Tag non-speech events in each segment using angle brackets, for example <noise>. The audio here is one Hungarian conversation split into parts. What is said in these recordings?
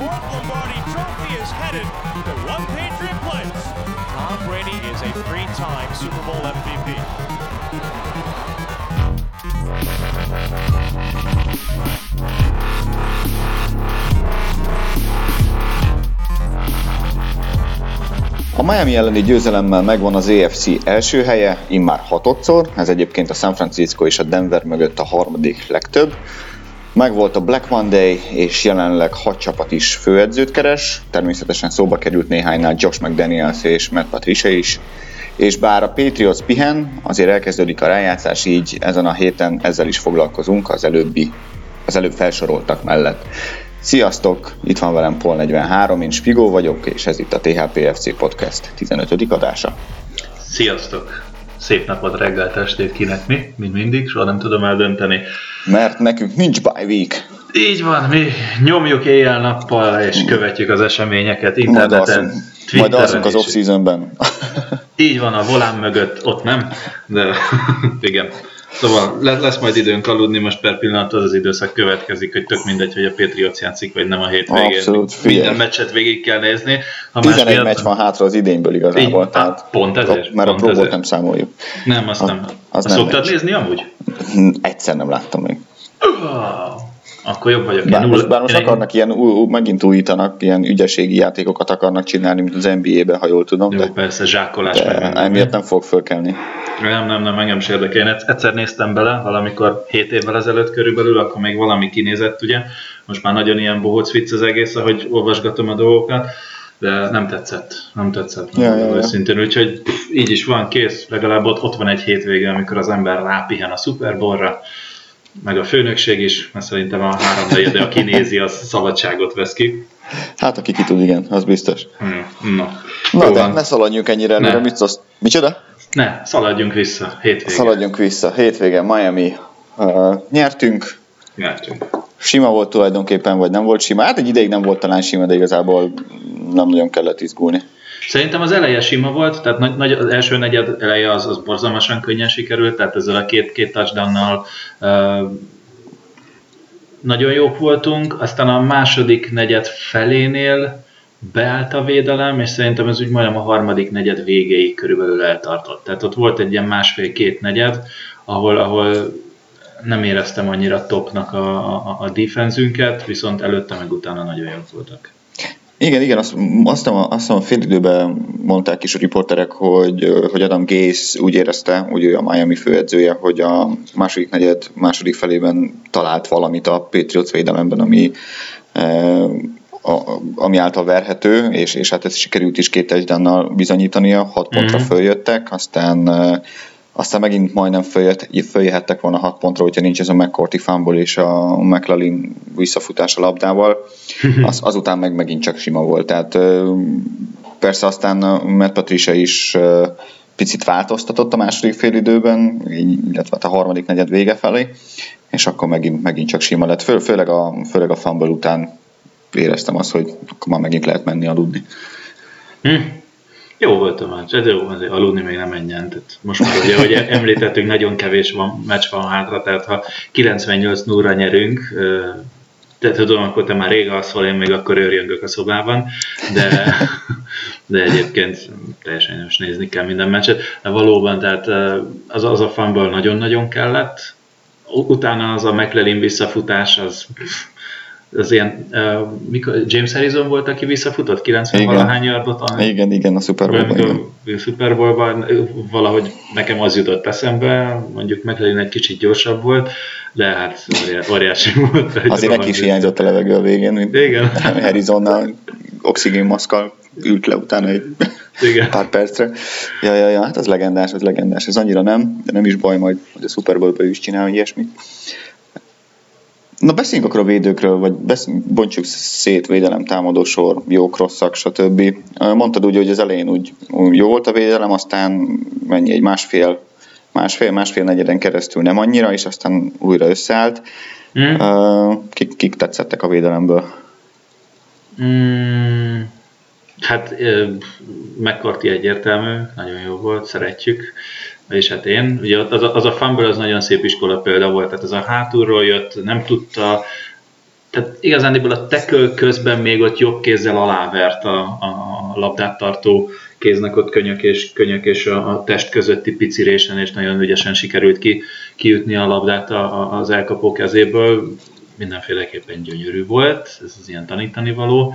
fourth Lombardi trophy is headed to one Patriot place. Tom Brady is a three-time Super Bowl MVP. A Miami elleni győzelemmel megvan az AFC első helye, immár hatodszor, ez egyébként a San Francisco és a Denver mögött a harmadik legtöbb. Megvolt a Black Monday, és jelenleg hat csapat is főedzőt keres, természetesen szóba került néhánynál Josh McDaniels és Matt Patricia is, és bár a Patriots pihen, azért elkezdődik a rájátszás, így ezen a héten ezzel is foglalkozunk az előbbi, az előbb felsoroltak mellett. Sziasztok! Itt van velem Pol 43, én Spigó vagyok, és ez itt a THPFC Podcast 15. adása. Sziasztok! Szép napot, reggelt, estét kinek mi, mint mindig, soha nem tudom eldönteni. Mert nekünk nincs bye week. Így van, mi nyomjuk éjjel-nappal, és követjük az eseményeket Majd interneten, alszunk, majd alszunk az off-seasonben. Így van, a volán mögött, ott nem, de <laughs> igen. Szóval le- lesz majd időnk aludni, most per pillanat az az időszak következik, hogy tök mindegy, hogy a Patriots játszik, vagy nem a hétvégén. Abszolút, figyelj. Minden meccset végig kell nézni. Ha más 11 miatt- meccs van hátra az idényből igazából, Így, tehát á, pont ezért, mert a pont Bowl ezért. nem számoljuk. Nem, azt nem. az Azt nem szoktad meccs. nézni amúgy? Egyszer nem láttam még. Ah, Akkor jobb vagyok. Bár Én most, bár most én- akarnak ilyen, ú, megint újítanak, ilyen ügyességi játékokat akarnak csinálni, mint az NBA-ben, ha jól tudom, Jó, de, persze, zsákolás. meg de minden. emiatt nem fog fölkelni. Nem, nem, nem, engem is érdekel. Én egyszer- néztem bele, valamikor 7 évvel ezelőtt körülbelül, akkor még valami kinézett, ugye. Most már nagyon ilyen bohóc vicc az egész, ahogy olvasgatom a dolgokat, de nem tetszett, nem tetszett. Ja, Ja, ja, ja. Úgyhogy pff, így is van, kész, legalább ott, ott van egy hétvége, amikor az ember rápihen a Super Bowl-ra, meg a főnökség is, mert szerintem a három negyede, aki nézi, az szabadságot vesz ki. Hát aki ki tud, igen, az biztos. Hmm, Na, Na Jó de van. ne szaladjunk ennyire előre, mit szólsz? Micsoda? Ne, szaladjunk vissza, hétvége. Szaladjunk vissza. Hétvége Miami. Uh, nyertünk, Nyertünk. sima volt tulajdonképpen, vagy nem volt sima. Hát egy ideig nem volt talán sima, de igazából nem nagyon kellett izgulni. Szerintem az eleje sima volt, tehát nagy, nagy, az első negyed eleje az, az borzalmasan könnyen sikerült, tehát ezzel a két, két touchdownnal uh, nagyon jók voltunk, aztán a második negyed felénél beállt a védelem, és szerintem ez úgy majdnem a harmadik negyed végéig körülbelül eltartott. Tehát ott volt egy ilyen másfél-két negyed, ahol, ahol nem éreztem annyira topnak a, a, a defenzünket, viszont előtte meg utána nagyon jók voltak. Igen, igen, azt, azt, a, azt a fél időben mondták is a riporterek, hogy, hogy Adam Gase úgy érezte, hogy ő a Miami főedzője, hogy a második negyed második felében talált valamit a Patriots védelemben, ami, eh, a, ami által verhető, és, és hát ezt sikerült is két touchdownnal bizonyítania, hat pontra Mhm. följöttek, aztán eh, aztán megint majdnem följött, följöhettek volna hat pontra, hogyha nincs ez a McCourty fumble és a McLaughlin visszafutás a labdával. Az, azután meg megint csak sima volt. Tehát ö, persze aztán a Matt Patricia is picit változtatott a második fél időben, illetve hát a harmadik negyed vége felé, és akkor megint, megint csak sima lett. Fő, főleg, a, főleg a fumble után éreztem azt, hogy akkor már megint lehet menni aludni. Hm. Jó volt a meccs, ez jó, azért aludni még nem menjen. Tehát most már ugye, hogy említettünk, nagyon kevés van, meccs van hátra, tehát ha 98 0 nyerünk, ö, te tudom, akkor te már rég alszol, én még akkor őrjöngök a szobában, de, de egyébként teljesen most nézni kell minden meccset. De valóban, tehát az, az a fanból nagyon-nagyon kellett. Utána az a McLellan visszafutás, az az ilyen, uh, mikor, James Harrison volt, aki visszafutott 90 Igen. valahány yardot, Igen, igen, a Super Bowl-ban. a Super Bowl-ban valahogy nekem az jutott eszembe, mondjuk McLaren egy kicsit gyorsabb volt, de hát óriá- óriási <laughs> volt. Azért neki is hiányzott a levegő a végén, mint Igen. <laughs> Arizona oxigénmaszkal ült le utána egy <laughs> Igen. pár percre. Ja, ja, ja, hát az legendás, az legendás. Ez annyira nem, de nem is baj majd, hogy a Super Bowl-ban is csinál ilyesmit. Na beszéljünk akkor a védőkről, vagy beszéljünk, bontsuk szét védelem, támadó sor, jók, rosszak, stb. Mondtad úgy, hogy az elején úgy, jó volt a védelem, aztán mennyi, egy másfél, másfél, másfél negyeden keresztül nem annyira, és aztán újra összeállt. Mm. Kik, kik tetszettek a védelemből? Mm, hát McCarthy egyértelmű, nagyon jó volt, szeretjük. És hát én, ugye az a, az a fumble az nagyon szép iskola példa volt, tehát az a hátulról jött, nem tudta tehát igazándiból a teköl közben még ott jobb kézzel alávert a, a labdát tartó kéznek ott könyök és, könyök és a, a test közötti picirésen, és nagyon ügyesen sikerült ki, kiütni a labdát a, a, az elkapó kezéből. Mindenféleképpen gyönyörű volt, ez az ilyen tanítani való.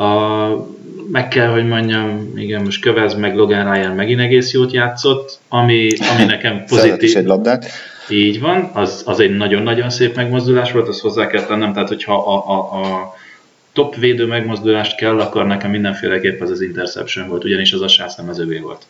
A, meg kell, hogy mondjam, igen, most Kövez meg Logan Ryan megint egész jót játszott, ami, ami nekem <laughs> pozitív. egy labdát. Így van, az, az egy nagyon-nagyon szép megmozdulás volt, azt hozzá kell tennem, tehát hogyha a, a, a top védő megmozdulást kell, akkor nekem mindenféleképp az az interception volt, ugyanis az a az övé volt.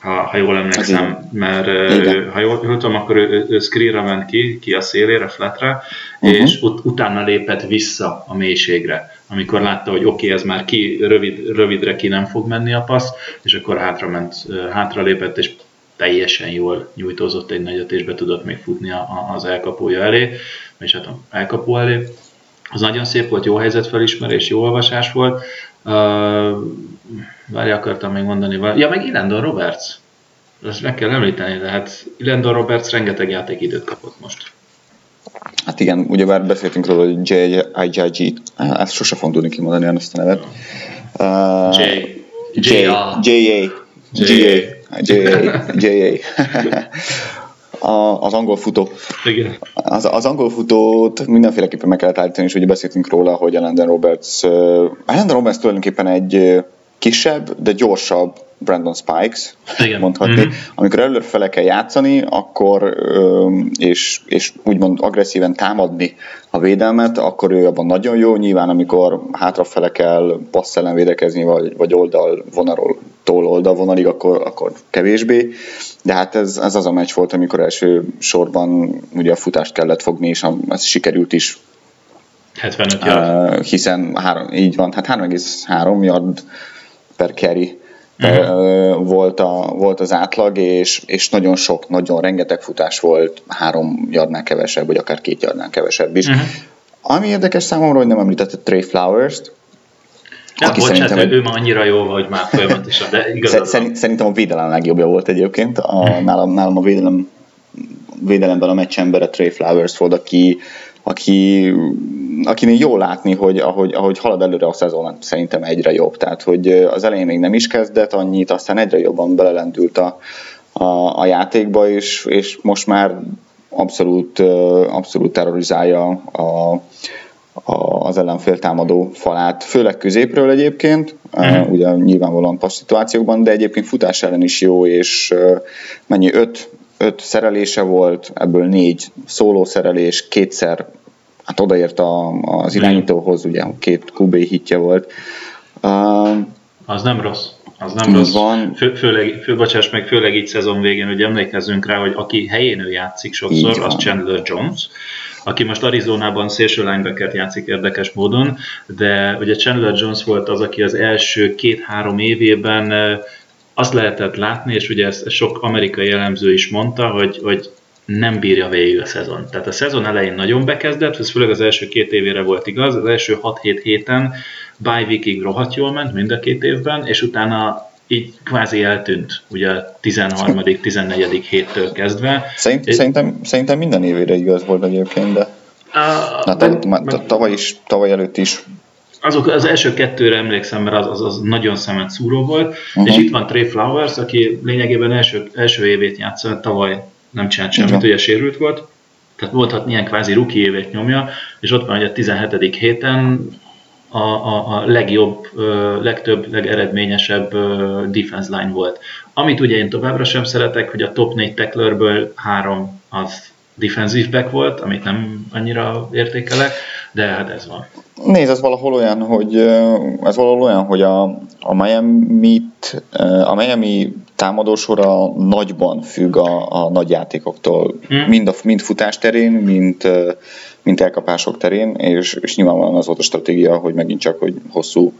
Ha, ha jól emlékszem, mert ő, ha jól, tudom, akkor ő, ő, ő screenre ment ki, ki a szélére, flatre, uh-huh. és ut, utána lépett vissza a mélységre, amikor látta, hogy oké, okay, ez már ki, rövid, rövidre ki nem fog menni a passz, és akkor hátra ment, hátra lépett, és teljesen jól nyújtózott egy nagyot, és be tudott még futni a, a, az elkapója elé, és hát a elkapó elé. Az nagyon szép volt, jó helyzetfelismerés, jó olvasás volt. Uh, várj, akartam még mondani valamit. Ja, meg Ilendon Roberts. Ezt meg kell említeni, de hát Ilendon Roberts rengeteg játékidőt kapott most. Hát igen, ugyebár beszéltünk róla, hogy J.I.J.G. Ezt sose fogom tudni kimondani azt a nevet. Uh, J. J. J. J. J.A. <laughs> az angol futó. Igen. Az, az angol futót mindenféleképpen meg kellett állítani, és ugye beszéltünk róla, hogy Landon Roberts, uh, Landon Roberts tulajdonképpen egy kisebb, de gyorsabb Brandon Spikes, Igen. mondhatni. Mm-hmm. Amikor előre kell játszani, akkor és, és úgymond agresszíven támadni a védelmet, akkor ő abban nagyon jó. Nyilván, amikor hátrafele kell passz ellen védekezni, vagy, vagy oldal vonalról tól oldal vonalig, akkor, akkor kevésbé. De hát ez, ez az a meccs volt, amikor első sorban ugye a futást kellett fogni, és ez sikerült is 75 yard. Uh, hiszen három, így van, hát 3,3 yard per carry uh-huh. volt, a, volt az átlag, és, és nagyon sok, nagyon rengeteg futás volt, három yardnál kevesebb, vagy akár két yardnál kevesebb is. Uh-huh. Ami érdekes számomra, hogy nem említette Trey Flowers-t, Ja, aki bocsánat, szerintem, ő, ő már annyira jó, hogy már folyamatosan, de igazad szerint, Szerintem a védelem legjobbja volt egyébként. A, hmm. nálam, nálam a védelem, védelemben a meccs a Trey Flowers volt, aki, aki, akinél jól látni, hogy ahogy, ahogy halad előre a szezon, szerintem egyre jobb. Tehát, hogy az elején még nem is kezdett annyit, aztán egyre jobban belelendült a, a, a játékba, és, és most már abszolút, abszolút terrorizálja a, az ellenfél támadó falát, főleg középről egyébként, mm. ugye nyilvánvalóan passz szituációkban, de egyébként futás ellen is jó, és mennyi öt, öt szerelése volt, ebből négy szóló szerelés, kétszer hát odaért a, az irányítóhoz, ugye két QB hitje volt. Uh, az nem rossz. Az nem rossz. Van. Fő, főleg, fő, bocsáss meg, főleg így szezon végén, hogy emlékezzünk rá, hogy aki helyén ő játszik sokszor, az Chandler Jones, aki most Arizonában szélső linebacker játszik érdekes módon, de ugye Chandler Jones volt az, aki az első két-három évében azt lehetett látni, és ugye ezt sok amerikai jellemző is mondta, hogy, hogy nem bírja végig a szezon. Tehát a szezon elején nagyon bekezdett, ez főleg az első két évére volt igaz, az első 6-7 héten bye weekig rohadt jól ment mind a két évben, és utána így kvázi eltűnt, ugye a 13 14 héttől kezdve. Szerint, szerintem, szerintem minden évére igaz volt egyébként, de hát, meg, tavaly is, tavaly előtt is azok az első kettőre emlékszem, mert az, az, az nagyon szemet szúró volt, uh-huh. és itt van Trey Flowers, aki lényegében első, első évét játszott, tavaly nem csinált semmit, uh-huh. ugye sérült volt, tehát volhat milyen kvázi ruki évet nyomja, és ott van, hogy a 17. héten a, a, a legjobb, legtöbb, legeredményesebb defense line volt. Amit ugye én továbbra sem szeretek, hogy a top 4 tacklerből három az defensive back volt, amit nem annyira értékelek, de hát ez van. Nézd, ez valahol olyan, hogy ez valahol olyan, hogy a, a miami a Miami támadósora nagyban függ a, a nagy játékoktól, hmm. mind, a, mind futás terén, mind, mint elkapások terén, és, és nyilvánvalóan az volt a stratégia, hogy megint csak, hogy hosszú,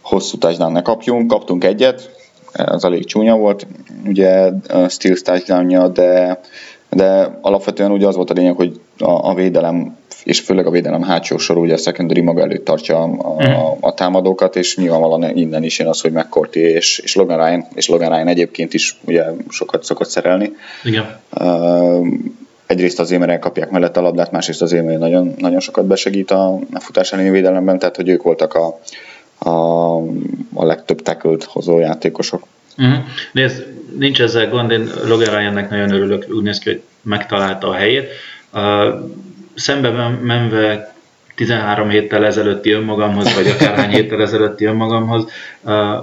hosszú touchdown ne kapjunk. Kaptunk egyet, az elég csúnya volt, ugye Steel touchdown de, de alapvetően ugye az volt a lényeg, hogy a, a védelem és főleg a védelem hátsó sor, ugye a secondary maga előtt tartja a, a, mhm. a támadókat, és nyilvánvalóan innen is jön az, hogy McCourty és, és Logan Ryan, és Logan Ryan egyébként is ugye sokat szokott szerelni. Igen. Uh, egyrészt azért, mert elkapják mellett a labdát, másrészt azért, mert nagyon, nagyon sokat besegít a, a futás elleni védelemben, tehát hogy ők voltak a, a, a legtöbb tackle hozó játékosok. Uh-huh. Nézd, nincs ezzel gond, én Logan Ryannek nagyon örülök, úgy néz ki, hogy megtalálta a helyét. Uh, szembe menve 13 héttel ezelőtti önmagamhoz, vagy akárhány <laughs> héttel ezelőtti önmagamhoz.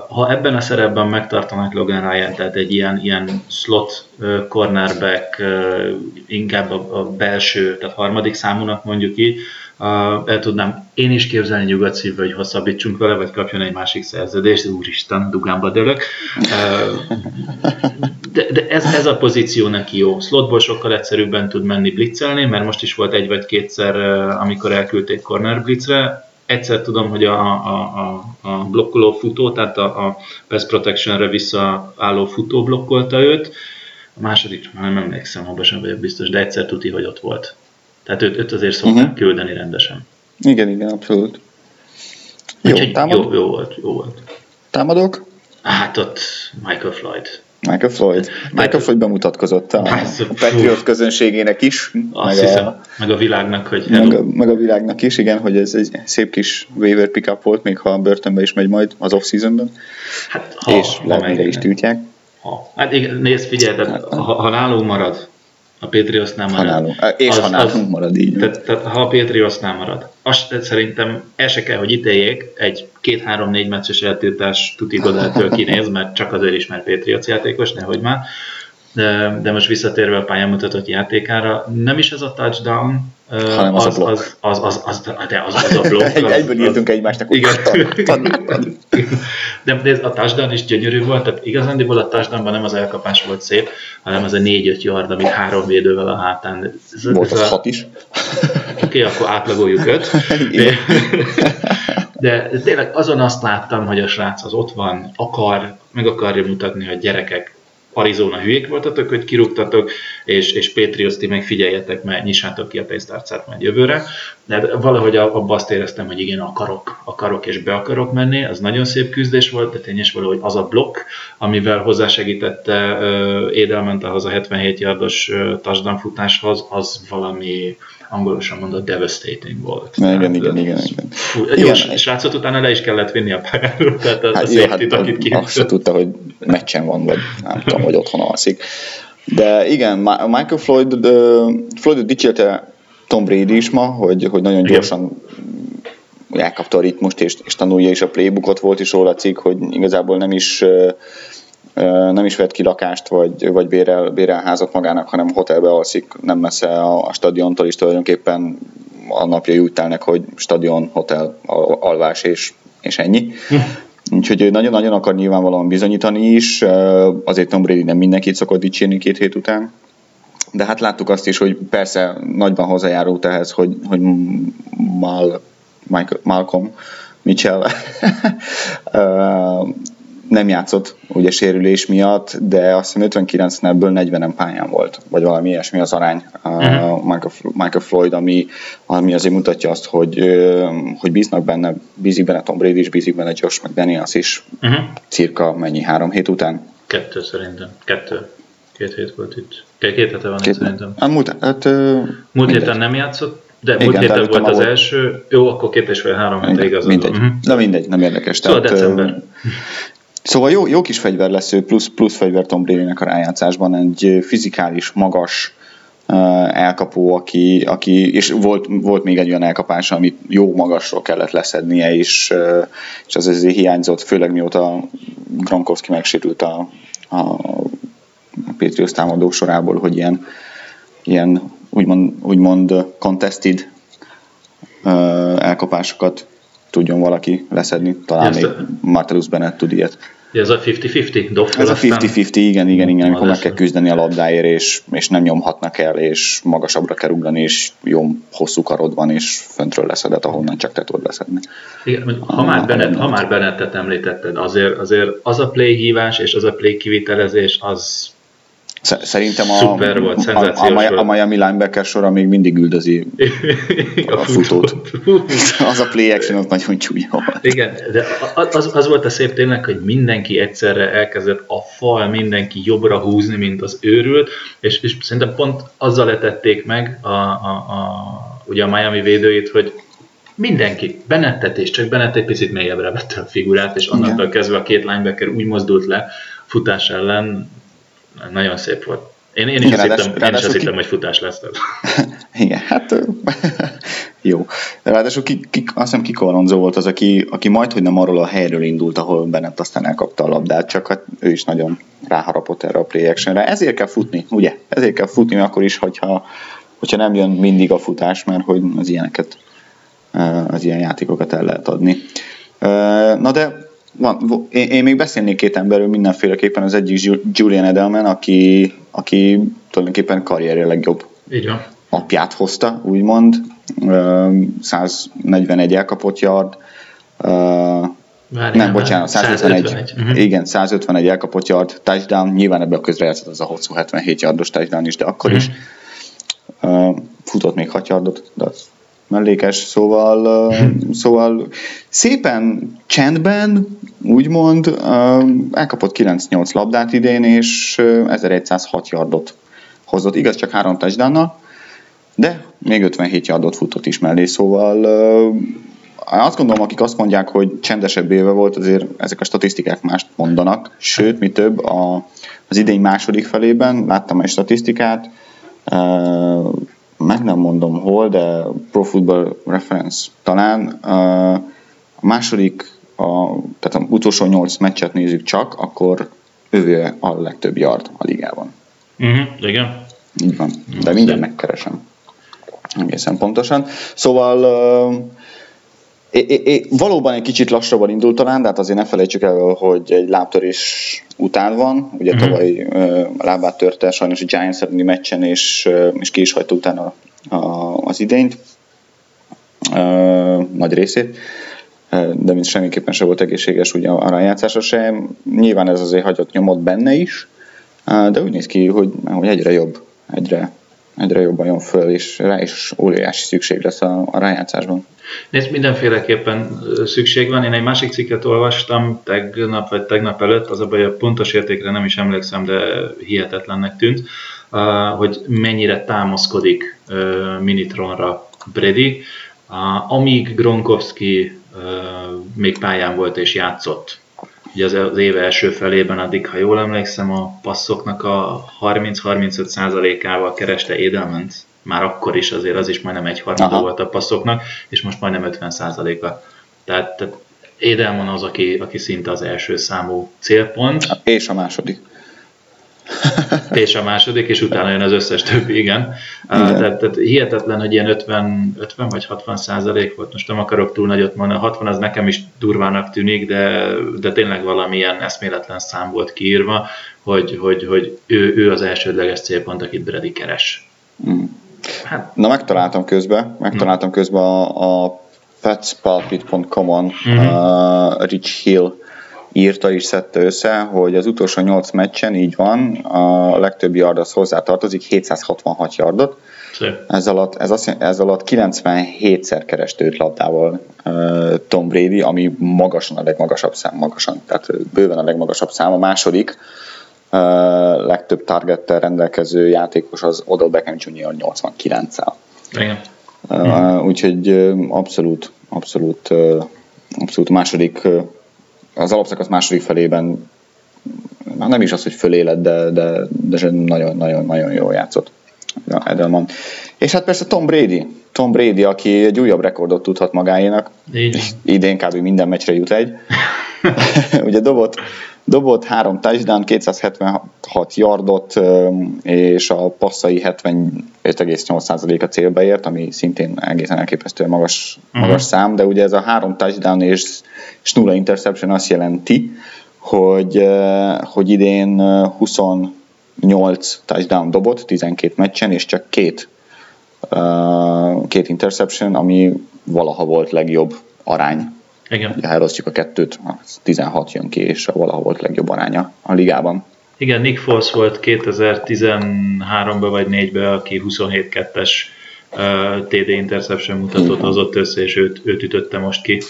Ha ebben a szerepben megtartanak Logan Ryan, tehát egy ilyen, ilyen slot cornerback, inkább a, belső, tehát harmadik számúnak mondjuk így, el tudnám én is képzelni nyugodt szívvel, hogy hosszabbítsunk vele, vagy kapjon egy másik szerződést, úristen, dugámba dőlök. De, de ez, ez a pozíció neki jó. Slotból sokkal egyszerűbben tud menni blitzelni, mert most is volt egy vagy kétszer, amikor elküldték corner blitzre, egyszer tudom, hogy a, a, a, a blokkoló futó, tehát a, a pass protectionre visszaálló futó blokkolta őt, a második, már nem emlékszem, abban sem vagyok biztos, de egyszer tuti, hogy ott volt. Tehát őt, őt azért szokták uh-huh. küldeni rendesen. Igen, igen, abszolút. Jó, támad... jó, jó volt, jó volt. Támadok? Hát ott Michael Floyd. Michael Floyd bemutatkozott a, a Patriot közönségének is. Azt meg hiszem, a, meg a világnak, hogy meg a, meg a világnak is, igen, hogy ez egy szép kis waiver pickup volt, még ha a börtönbe is megy majd az off-seasonben. Hát, ha, és lehet, is tiltják. Ha. Hát igen, nézd, figyelj, hát, ha, ha nálunk marad, a Patriotsnál marad. Hanáló. És az, ha az, marad így. Tehát, tehát, ha a Patriotsnál marad. Azt szerintem el se kell, hogy ítéljék, egy két-három-négy meccses eltiltás tuti Godától kinéz, mert csak azért is, mert Patriots játékos, nehogy már. De, de most visszatérve a pályán mutatott játékára, nem is ez a touchdown, hanem az, az, a blokk. Az, az, az, az, de az, az a <laughs> blokk. Egy, az, egyből írtunk egymástnak. Igen. de, de ez a touchdown is gyönyörű volt, tehát igazándiból a touchdownban nem az elkapás volt szép, hanem az a négy-öt yard, amit három védővel a hátán. Ez, volt az a, hat is. Oké, okay, akkor átlagoljuk öt. <laughs> De, de tényleg azon azt láttam, hogy a srác az ott van, akar, meg akarja mutatni, hogy gyerekek, Arizona hülyék voltatok, hogy kirúgtatok, és, és Patriots, ti meg figyeljetek, mert nyissátok ki a pénztárcát majd jövőre. De valahogy abban azt éreztem, hogy igen, akarok, akarok és be akarok menni, az nagyon szép küzdés volt, de tényleg valahogy az a blokk, amivel hozzásegítette uh, Édelment ahhoz a 77 yardos uh, touchdown futáshoz, az valami angolosan mondott devastating volt. Na, igen, igen, igen, igen. Fú, igen. Jó, srácot utána le is kellett vinni a pályáról, tehát a, hát, a safety hát, akit ki. Azt tudta, hogy meccsen van, vagy nem tudom, hogy otthon alszik. De igen, Michael Floyd, Floyd dicsérte Tom Brady is ma, hogy, hogy nagyon gyorsan elkapta a ritmust, és, és tanulja is a playbookot, volt is róla cikk, hogy igazából nem is nem is vett ki lakást, vagy, vagy bérel, bérel házat magának, hanem hotelbe alszik nem messze a, a stadiontól is tulajdonképpen a napja úgy telnek, hogy stadion, hotel, alvás és, és ennyi. Hm. Úgyhogy ő nagyon-nagyon akar nyilvánvalóan bizonyítani is, azért Tom Brady nem mindenkit szokott dicsérni két hét után, de hát láttuk azt is, hogy persze nagyban hozzájárult ehhez, hogy, hogy Mal, Michael, Malcolm Mitchell <laughs> nem játszott ugye sérülés miatt, de azt hiszem 59-ből 40 pályán volt, vagy valami ilyesmi az arány uh-huh. Michael, Michael Floyd, ami, ami azért mutatja azt, hogy, hogy bíznak benne, bízik benne Tom Brady is, bízik benne Josh McDaniels is, uh-huh. cirka mennyi, három hét után? Kettő szerintem, kettő. Két hét volt itt. Két, hete van két, itt szerintem. Hát, múlt, hát, múlt héten nem játszott, de múlt Igen, héten volt az volt. első, jó, akkor két és fél három hete igazad Mindegy, uh-huh. na mindegy, nem érdekes. Szóval tehát, december. Szóval jó, jó kis fegyver lesz ő, plusz, plusz fegyver Tom Brady-nek a rájátszásban, egy fizikális, magas elkapó, aki, aki és volt, volt még egy olyan elkapás, amit jó magasról kellett leszednie, és, és az azért hiányzott, főleg mióta Gronkowski megsérült a, a Patriots támadó sorából, hogy ilyen, ilyen úgymond, úgymond contested elkapásokat tudjon valaki leszedni. Talán még Martellus Bennett tud ilyet. Ez a 50-50? Dob Ez a 50-50, igen, igen, igen, amikor meg kell küzdeni a labdáért, és, és nem nyomhatnak el, és magasabbra kell ugrani, és jó hosszú karod van, és föntről leszedett, ahonnan csak te tudod leszedni. Igen, ha, már Bennett, ha már Bennettet említetted, azért, azért az a play hívás és az a play kivitelezés, az Szerintem a, Szuper volt, a, a, a, a Miami linebacker sora még mindig üldözi <laughs> a, a futót. <laughs> az a play action az nagyon csúnya volt. Igen, de az, az volt a szép tényleg, hogy mindenki egyszerre elkezdett a fal, mindenki jobbra húzni, mint az őrült, és, és szerintem pont azzal letették meg a, a, a, ugye a Miami védőit, hogy mindenki, Bennettet és csak Bennett egy picit mélyebbre vette a figurát, és annak kezdve a két linebacker úgy mozdult le futás ellen, nagyon szép volt. Én, én is, Igen, azt, hittem, én is azt ki... hittem, hogy futás lesz. <laughs> Igen, hát <laughs> jó. Ráadásul ki, ki, azt hiszem Kiko Alonso volt az, aki, aki majd, hogy nem arról a helyről indult, ahol Bennett aztán elkapta a labdát, csak hát ő is nagyon ráharapott erre a play actionre. Ezért kell futni, ugye? Ezért kell futni akkor is, hogyha, hogyha nem jön mindig a futás, mert hogy az ilyeneket, az ilyen játékokat el lehet adni. Na de van, én, én még beszélnék két emberről mindenféleképpen, az egyik Julian Edelman, aki, aki tulajdonképpen karrierje legjobb Így van. apját hozta, úgymond. 141 elkapott yard, Várjál, nem, bocsánat, 151, 151. Uh-huh. igen, 151 elkapott yard, touchdown, nyilván ebbe a közrejátszott az a hosszú 77 yardos touchdown is, de akkor uh-huh. is uh, futott még 6 yardot, de az mellékes, szóval, <laughs> szóval szépen csendben, úgymond, elkapott 9-8 labdát idén, és 1106 yardot hozott, igaz csak három touchdown de még 57 yardot futott is mellé, szóval azt gondolom, akik azt mondják, hogy csendesebb éve volt, azért ezek a statisztikák mást mondanak, sőt, mi több, a, az idény második felében láttam egy statisztikát, meg nem mondom hol, de Pro Football Reference talán, a második, a, tehát az utolsó nyolc meccset nézzük csak, akkor ő a legtöbb yard a ligában. Uh-huh, igen. Így van, de mindjárt megkeresem egészen pontosan. Szóval é, é, é, valóban egy kicsit lassabban indult talán, de hát azért ne felejtsük el, hogy egy lábtörés után van. Ugye mm-hmm. tavaly uh, lábát törte sajnos a Giants elleni meccsen, és, uh, és ki is hagyta utána a, a, az idényt, uh, nagy részét de mint semmiképpen sem volt egészséges ugye a rájátszása sem. Nyilván ez azért hagyott nyomot benne is, de úgy néz ki, hogy, hogy egyre jobb, egyre egyre jobban jön föl, és rá is óriási szükség lesz a, a rájátszásban. Nézd, mindenféleképpen szükség van. Én egy másik cikket olvastam tegnap vagy tegnap előtt, az a baj, a pontos értékre nem is emlékszem, de hihetetlennek tűnt, hogy mennyire támaszkodik Minitronra Brady. Amíg Gronkowski még pályán volt és játszott, Ugye az, az év első felében addig, ha jól emlékszem, a passzoknak a 30-35%-ával kereste Edelment, már akkor is azért az is majdnem egy harmada volt a passzoknak, és most majdnem 50%-a. Tehát, tehát Edelman az, aki, aki szinte az első számú célpont. És a második. <laughs> és a második, és utána jön az összes többi, igen. igen. Tehát, tehát hihetetlen, hogy ilyen 50, 50 vagy 60 százalék volt, most nem akarok túl nagyot mondani, a 60 az nekem is durvának tűnik, de, de tényleg valamilyen eszméletlen szám volt kiírva, hogy, hogy, hogy ő, ő az elsődleges célpont, akit Brady keres. Mm. Hát. Na megtaláltam közben, megtaláltam mm. közben a, a petspalpit.com-on mm-hmm. uh, Rich Hill írta és szedte össze, hogy az utolsó 8 meccsen így van, a legtöbb yard az hozzá tartozik, 766 yardot. Ez alatt, ez, azt, ez alatt 97-szer kerest őt labdával uh, Tom Brady, ami magasan a legmagasabb szám, magasan, tehát bőven a legmagasabb szám. A második uh, legtöbb targettel rendelkező játékos az Odell Beckham Jr. 89-el. Igen. Uh, úgyhogy abszolút, abszolút, abszolút második az alapszakasz második felében nem is az, hogy fölélet, de, de, de nagyon-nagyon-nagyon jól játszott ja, Edelman. És hát persze Tom Brady, Tom Brady, aki egy újabb rekordot tudhat magáénak. Így. Idén kb. minden meccsre jut egy. <laughs> <laughs> Ugye dobott, dobott három touchdown, 276 yardot, és a passzai 75,8%-a célba ért, ami szintén egészen elképesztően magas, uh-huh. magas szám, de ugye ez a három touchdown és, és nulla interception azt jelenti, hogy, hogy idén 28 touchdown dobott 12 meccsen, és csak két, két interception, ami valaha volt legjobb arány igen. Ha elosztjuk a kettőt, 16 jön ki, és valaha volt legjobb aránya a ligában. Igen, Nick Foles volt 2013-ban vagy 4-ben, aki 27-2-es uh, TD interception mutatót hozott össze, és őt, őt ütötte most ki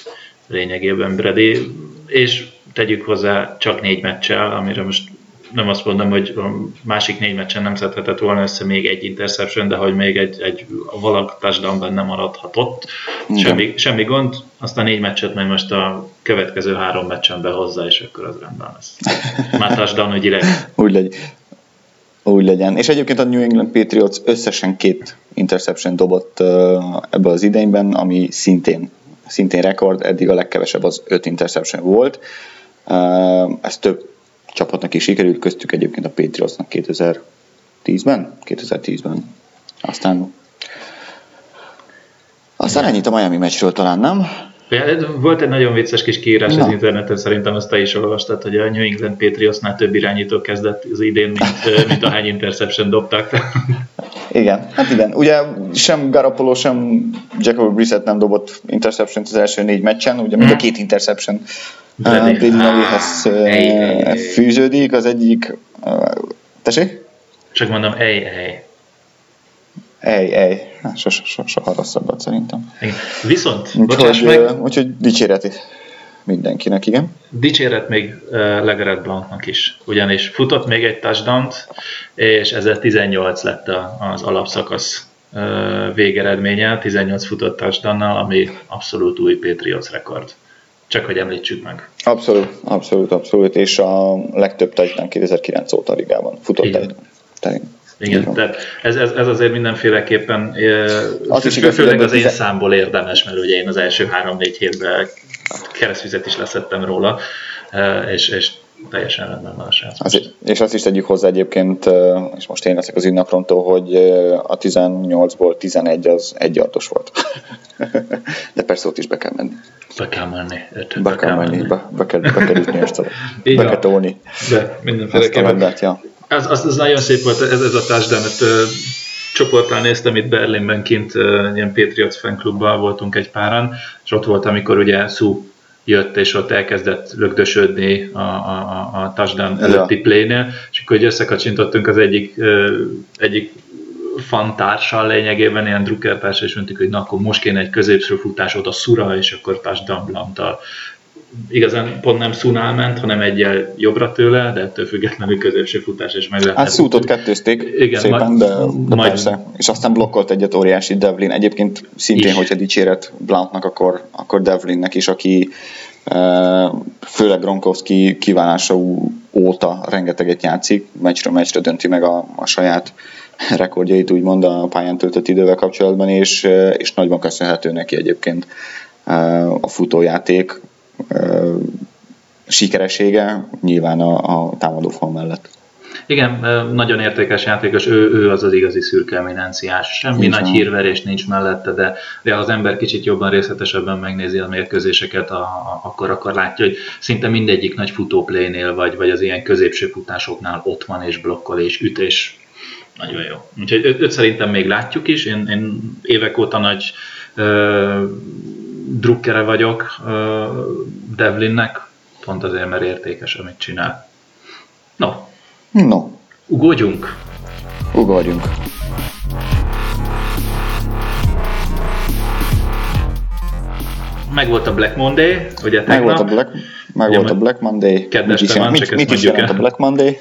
lényegében Brady, és tegyük hozzá csak négy meccsel, amire most nem azt mondom, hogy a másik négy meccsen nem szedhetett volna össze még egy interception, de hogy még egy, egy valag touchdown benne maradhatott. Semmi, semmi gond, azt a négy meccset majd most a következő három meccsen behozza, és akkor az rendben lesz. Már touchdown ügyileg. <laughs> Úgy legyen. Úgy legyen. És egyébként a New England Patriots összesen két interception dobott ebbe az idényben, ami szintén, szintén rekord, eddig a legkevesebb az öt interception volt. Ez több csapatnak is sikerült, köztük egyébként a Patriotsnak 2010-ben, 2010-ben. Aztán aztán ennyit a Miami meccsről talán, nem? Volt egy nagyon vicces kis kiírás Na. az interneten, szerintem azt te is olvastad, hogy a New England Patriotsnál több irányító kezdett az idén, mint, mint ahány interception dobtak. <laughs> Igen, hát igen. Ugye sem Garapolo, sem Jacob Brissett nem dobott interception az első négy meccsen, ugye mind a két interception Brady nevéhez fűződik, az egyik... Tessék? Csak mondom, ej, ej. Ej, ej. Soha so, so, so, rosszabbat szerintem. Igen. Viszont, úgyhogy, meg... Úgyhogy dicséret mindenkinek, igen. Dicséret még Legaret Blancnak is, ugyanis futott még egy touchdown és ezzel 18 lett az alapszakasz végeredménye, 18 futott touchdown ami abszolút új Patriots rekord. Csak hogy említsük meg. Abszolút, abszolút, abszolút, és a legtöbb touchdown 2009 óta ligában futott touchdown. Igen, tehát ez, ez, ez azért mindenféleképpen, az fő, is főleg az én tizen... számból érdemes, mert ugye én az első három-négy hétben keresztvizet is leszettem róla, és, és teljesen rendben van a srác. és azt is tegyük hozzá egyébként, és most én leszek az ünnakrontól, hogy a 18-ból 11 az egy yardos volt. <laughs> De persze ott is be kell menni. Be kell menni. Be, be kell menni, be, be, kell, be kell ütni ezt a, <laughs> be kell tolni. De mindenféleképpen. ja. Az, az, az, nagyon szép volt ez, ez a touchdown, csoporttal néztem itt Berlinben kint, ilyen Patriots fanklubban voltunk egy páran, és ott volt, amikor ugye Sue jött, és ott elkezdett lögdösödni a, a, a touchdown előtti ja. play-nél, és akkor összekacsintottunk az egyik, egyik fantársal lényegében, ilyen drukkertárs, és mondtuk, hogy na akkor most kéne egy középső futás oda szura, és akkor touchdown blantal igazán pont nem Szunál ment, hanem egyel jobbra tőle, de ettől függetlenül középső futás és meg Hát Szútot kettőzték igen, szépen, de, de majd, persze. És aztán blokkolt egyet óriási Devlin. Egyébként szintén, is. hogyha dicséret Blountnak, akkor, akkor Devlinnek is, aki főleg Gronkowski kiválása óta rengeteget játszik, meccsről meccsre dönti meg a, a saját rekordjait úgymond a pályán töltött idővel kapcsolatban, és, és nagyban köszönhető neki egyébként a futójáték, sikeressége nyilván a, a támadó fal mellett. Igen, nagyon értékes játékos, ő, ő az az igazi szürke eminenciás. Semmi nincs nagy hírverés nincs mellette, de, de az ember kicsit jobban részletesebben megnézi a mérkőzéseket, a, a, akkor, akkor látja, hogy szinte mindegyik nagy futóplénél, vagy, vagy az ilyen középső futásoknál ott van és blokkol és üt, és nagyon jó. Úgyhogy őt, őt szerintem még látjuk is, én, én évek óta nagy drukkere vagyok Devlinnek, pont azért, mert értékes, amit csinál. No. No. Ugorjunk. Ugorjunk. Meg volt a Black Monday, ugye tegnap. Meg volt a Black, meg volt a Black Monday. Kedves mit, van, mit, mit is jelent a Black Monday?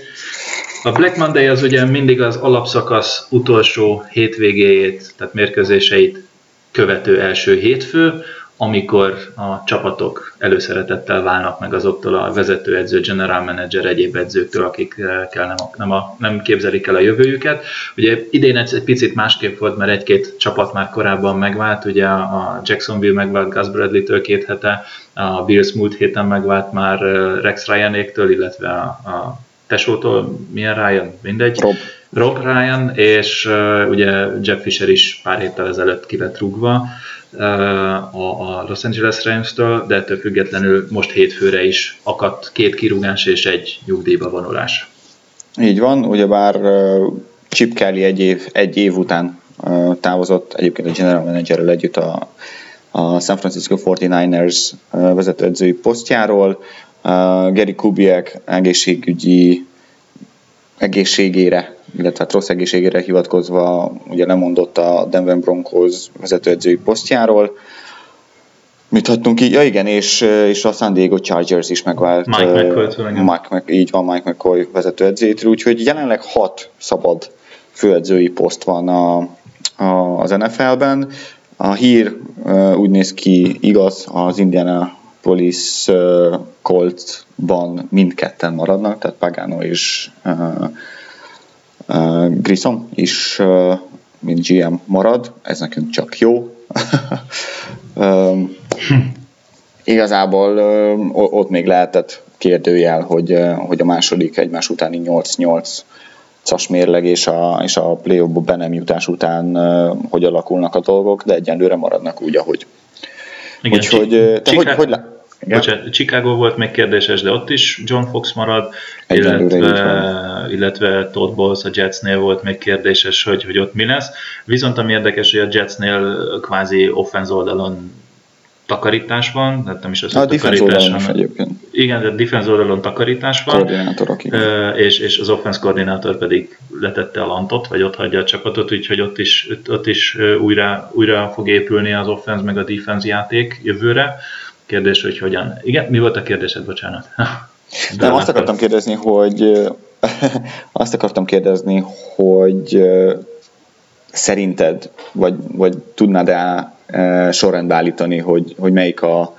A Black Monday az ugye mindig az alapszakasz utolsó hétvégéjét, tehát mérkőzéseit követő első hétfő, amikor a csapatok előszeretettel válnak meg azoktól a vezetőedző, general manager, egyéb edzőktől, akikkel nem, nem, a, nem képzelik el a jövőjüket. Ugye idén egy, egy picit másképp volt, mert egy-két csapat már korábban megvált, ugye a Jacksonville megvált Gus Bradley-től két hete, a Bills múlt héten megvált már Rex Ryanéktől, illetve a, a tesótól, milyen Ryan? Mindegy. Rob. Rob Ryan, és uh, ugye Jeff Fisher is pár héttel ezelőtt ki lett rúgva a, a Los Angeles Rams-től, de ettől függetlenül most hétfőre is akadt két kirúgás és egy nyugdíjba vonulás. Így van, ugyebár Chip Kelly egy év, egy év után távozott egyébként a general managerrel együtt a, a San Francisco 49ers vezetőedzői posztjáról. Gary Kubiak egészségügyi egészségére, illetve hát rossz egészségére hivatkozva ugye lemondott a Denver Broncos vezetőedzői posztjáról. Mit hagytunk így? Ja igen, és, és a San Diego Chargers is megvált. Mike McCoy, Mike, Mc, így van, Mike McCoy vezetőedzőjétől, úgyhogy jelenleg hat szabad főedzői poszt van a, a, az NFL-ben. A hír úgy néz ki, igaz, az Indianapolis Coltsban mindketten maradnak, tehát Pagano és Grissom is, mint GM marad, ez nekünk csak jó. <laughs> Igazából ott még lehetett kérdőjel, hogy, hogy a második egymás utáni 8-8 cas mérleg és a, és a play be nem jutás után hogy alakulnak a dolgok, de egyenlőre maradnak úgy, ahogy. Igen, Úgyhogy, te hogy, hogy, Bocsánat, Chicago volt még kérdéses, de ott is John Fox marad, illetve, illetve Todd Bowles a Jetsnél volt még kérdéses, hogy, hogy ott mi lesz. Viszont ami érdekes, hogy a Jetsnél kvázi offense oldalon takarítás van, tehát nem is az, a defense oldalon is egyébként. Igen, de defense oldalon takarítás van. Koordinátor, aki. És, és az offense koordinátor pedig letette a lantot, vagy ott hagyja a csapatot, úgyhogy ott is, ott is újra, újra fog épülni az offense meg a defense játék jövőre. Kérdés, hogy hogyan. Igen, mi volt a kérdésed, bocsánat? De <laughs> nem, <laughs> azt akartam kérdezni, hogy azt akartam kérdezni, hogy szerinted, vagy, vagy tudnád-e sorrendbe állítani, hogy, hogy melyik, a,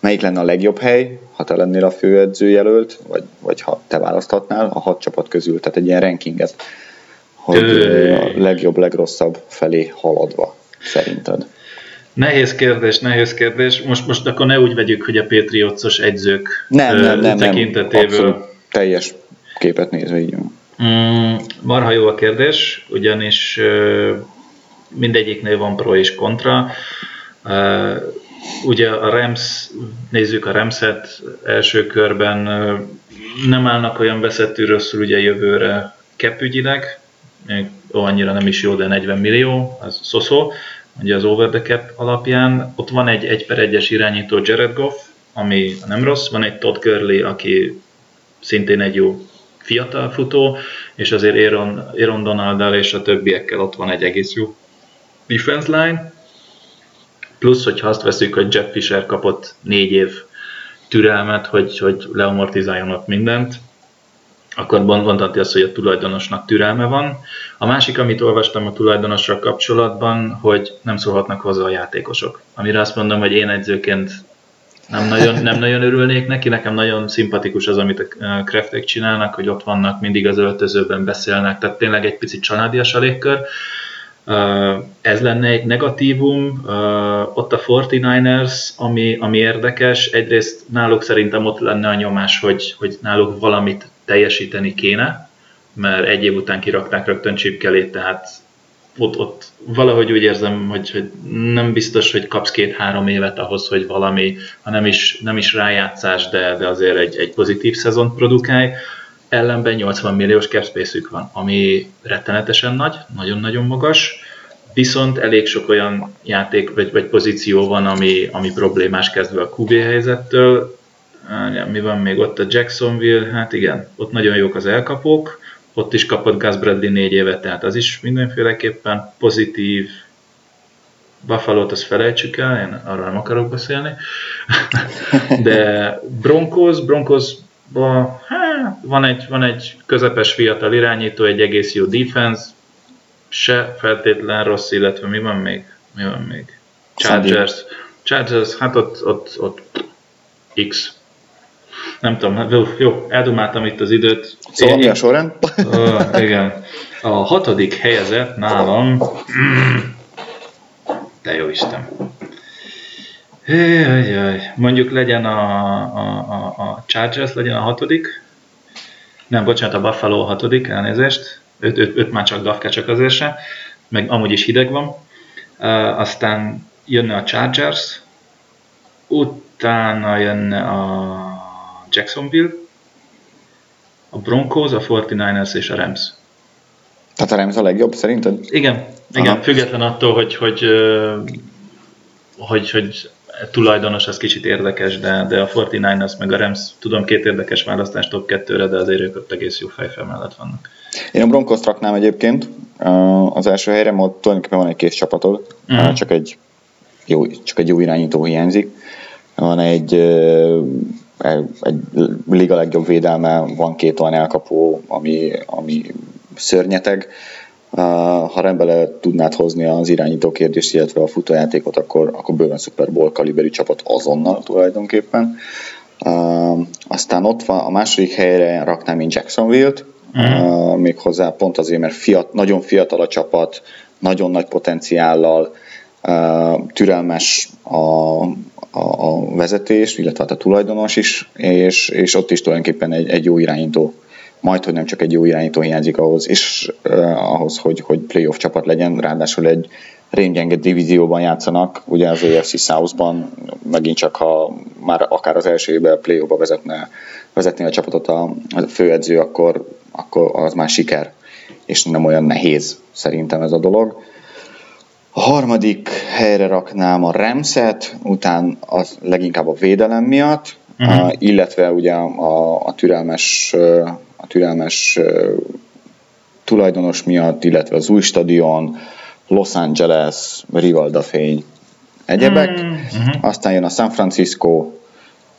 melyik lenne a legjobb hely, ha te lennél a főedzőjelölt, vagy, vagy ha te választhatnál a hat csapat közül, tehát egy ilyen rankinget, hogy a Nehéz kérdés, nehéz kérdés. Most, most akkor ne úgy vegyük, hogy a Patriots-os egyzők nem, nem, nem, tekintetéből. Nem, teljes képet nézve így Mm, marha jó a kérdés, ugyanis mindegyiknél van pro és kontra. Ugye a Rams, nézzük a Ramset első körben, nem állnak olyan veszettű rosszul ugye jövőre kepügyileg, annyira nem is jó, de 40 millió, az szoszó ugye az over the cap alapján. Ott van egy 1 per 1-es irányító Jared Goff, ami nem rossz, van egy Todd Gurley, aki szintén egy jó fiatal futó, és azért Aaron, Aaron Donald és a többiekkel ott van egy egész jó defense line. Plusz, hogyha azt veszük, hogy Jeff Fisher kapott négy év türelmet, hogy, hogy leamortizáljon ott mindent, akkor mondhatni azt, hogy a tulajdonosnak türelme van. A másik, amit olvastam a tulajdonosra kapcsolatban, hogy nem szólhatnak hozzá a játékosok. Amire azt mondom, hogy én egyzőként nem nagyon, nem nagyon örülnék neki, nekem nagyon szimpatikus az, amit a Kraftek csinálnak, hogy ott vannak, mindig az öltözőben beszélnek, tehát tényleg egy picit családias a légkör. Ez lenne egy negatívum, ott a 49ers, ami, ami érdekes, egyrészt náluk szerintem ott lenne a nyomás, hogy, hogy náluk valamit teljesíteni kéne, mert egy év után kirakták rögtön csipkelét, tehát ott, ott valahogy úgy érzem, hogy, hogy nem biztos, hogy kapsz két-három évet ahhoz, hogy valami, ha nem is, nem is rájátszás, de, de azért egy, egy pozitív szezont produkálj. Ellenben 80 milliós capspace van, ami rettenetesen nagy, nagyon-nagyon magas, viszont elég sok olyan játék vagy, vagy pozíció van, ami, ami problémás kezdve a QB helyzettől, mi van még ott a Jacksonville, hát igen, ott nagyon jók az elkapók, ott is kapott Gus Bradley négy évet, tehát az is mindenféleképpen pozitív. Buffalo-t azt felejtsük el, én arról nem akarok beszélni. <laughs> De Broncos, Broncos hát, van, egy, van egy közepes fiatal irányító, egy egész jó defense, se feltétlen rossz, illetve mi van még? Mi van még? Chargers. Chargers, hát ott, ott, ott X nem tudom, hát jó, eldumáltam itt az időt. Szóval mi a sorrend? Uh, igen. A hatodik helyezett nálam, de jó Isten. Jaj, Mondjuk legyen a, a, a, a Chargers, legyen a hatodik. Nem, bocsánat, a Buffalo a hatodik, elnézést. Öt, öt, öt már csak Dafke, csak azért se. Meg amúgy is hideg van. Uh, aztán jönne a Chargers, utána jönne a Jacksonville, a Broncos, a 49ers és a Rams. Tehát a Rams a legjobb szerinted? Igen, igen, Aha. független attól, hogy, hogy, hogy, hogy tulajdonos az kicsit érdekes, de, de a 49ers meg a Rams, tudom, két érdekes választás top 2-re, de azért ők ott egész jó fejfel mellett vannak. Én a Broncos raknám egyébként az első helyre, mert tulajdonképpen van egy kész csapatod, mm. csak, egy jó, csak egy jó irányító hiányzik. Van egy, egy liga legjobb védelme, van két olyan elkapó, ami, ami szörnyeteg. Ha rendbe tudnád hozni az irányító kérdést, illetve a futójátékot, akkor, akkor bőven Super Bowl kaliberű csapat azonnal tulajdonképpen. Aztán ott van a második helyre raknám én Jacksonville-t, uh-huh. méghozzá pont azért, mert fiat, nagyon fiatal a csapat, nagyon nagy potenciállal, türelmes a, a, a vezetés, illetve hát a tulajdonos is, és, és ott is tulajdonképpen egy, egy jó irányító majd, hogy nem csak egy jó irányító hiányzik ahhoz, és uh, ahhoz, hogy, hogy playoff csapat legyen, ráadásul egy rémgyenge divízióban játszanak, ugye az AFC South-ban, megint csak ha már akár az első évben playoffba vezetne, vezetné a csapatot a, a főedző, akkor, akkor az már siker, és nem olyan nehéz szerintem ez a dolog. A harmadik helyre raknám a Remszet, után az leginkább a védelem miatt, uh-huh. uh, illetve ugye a, a türelmes a türelmes tulajdonos miatt, illetve az új stadion, Los Angeles, Rivalda fény, egyebek. Mm-hmm. Aztán jön a San Francisco,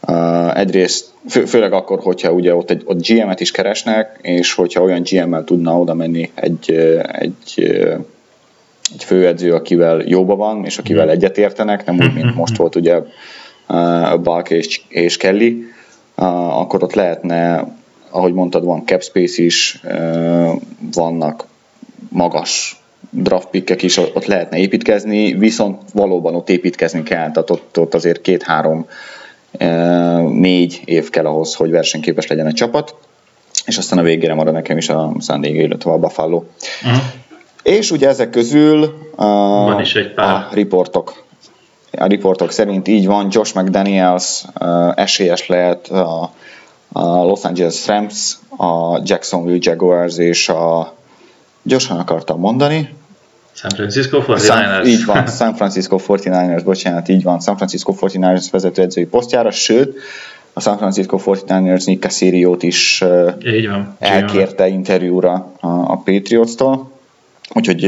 uh, egyrészt, fő, főleg akkor, hogyha ugye ott, egy, ott GM-et is keresnek, és hogyha olyan GM-mel tudna oda menni egy, egy, egy főedző, akivel jóba van, és akivel egyetértenek, nem úgy, mint most volt ugye uh, Balk és, és Kelly, uh, akkor ott lehetne ahogy mondtad, van cap space is, vannak magas draft pickek is, ott lehetne építkezni, viszont valóban ott építkezni kell, tehát ott, ott azért két-három, négy év kell ahhoz, hogy versenyképes legyen a csapat, és aztán a végére marad nekem is a San Diego, illetve a Buffalo. Uh-huh. És ugye ezek közül a, van is egy pár. a riportok. A riportok szerint így van, Josh McDaniels esélyes lehet a a Los Angeles Rams, a Jacksonville Jaguars és a gyorsan akartam mondani, San Francisco 49ers. San, így van, San Francisco 49ers, bocsánat, így van, San Francisco 49ers vezetőedzői posztjára, sőt, a San Francisco 49ers Nick Casario-t is így van, elkérte interjúra a, a Patriots-tól, úgyhogy,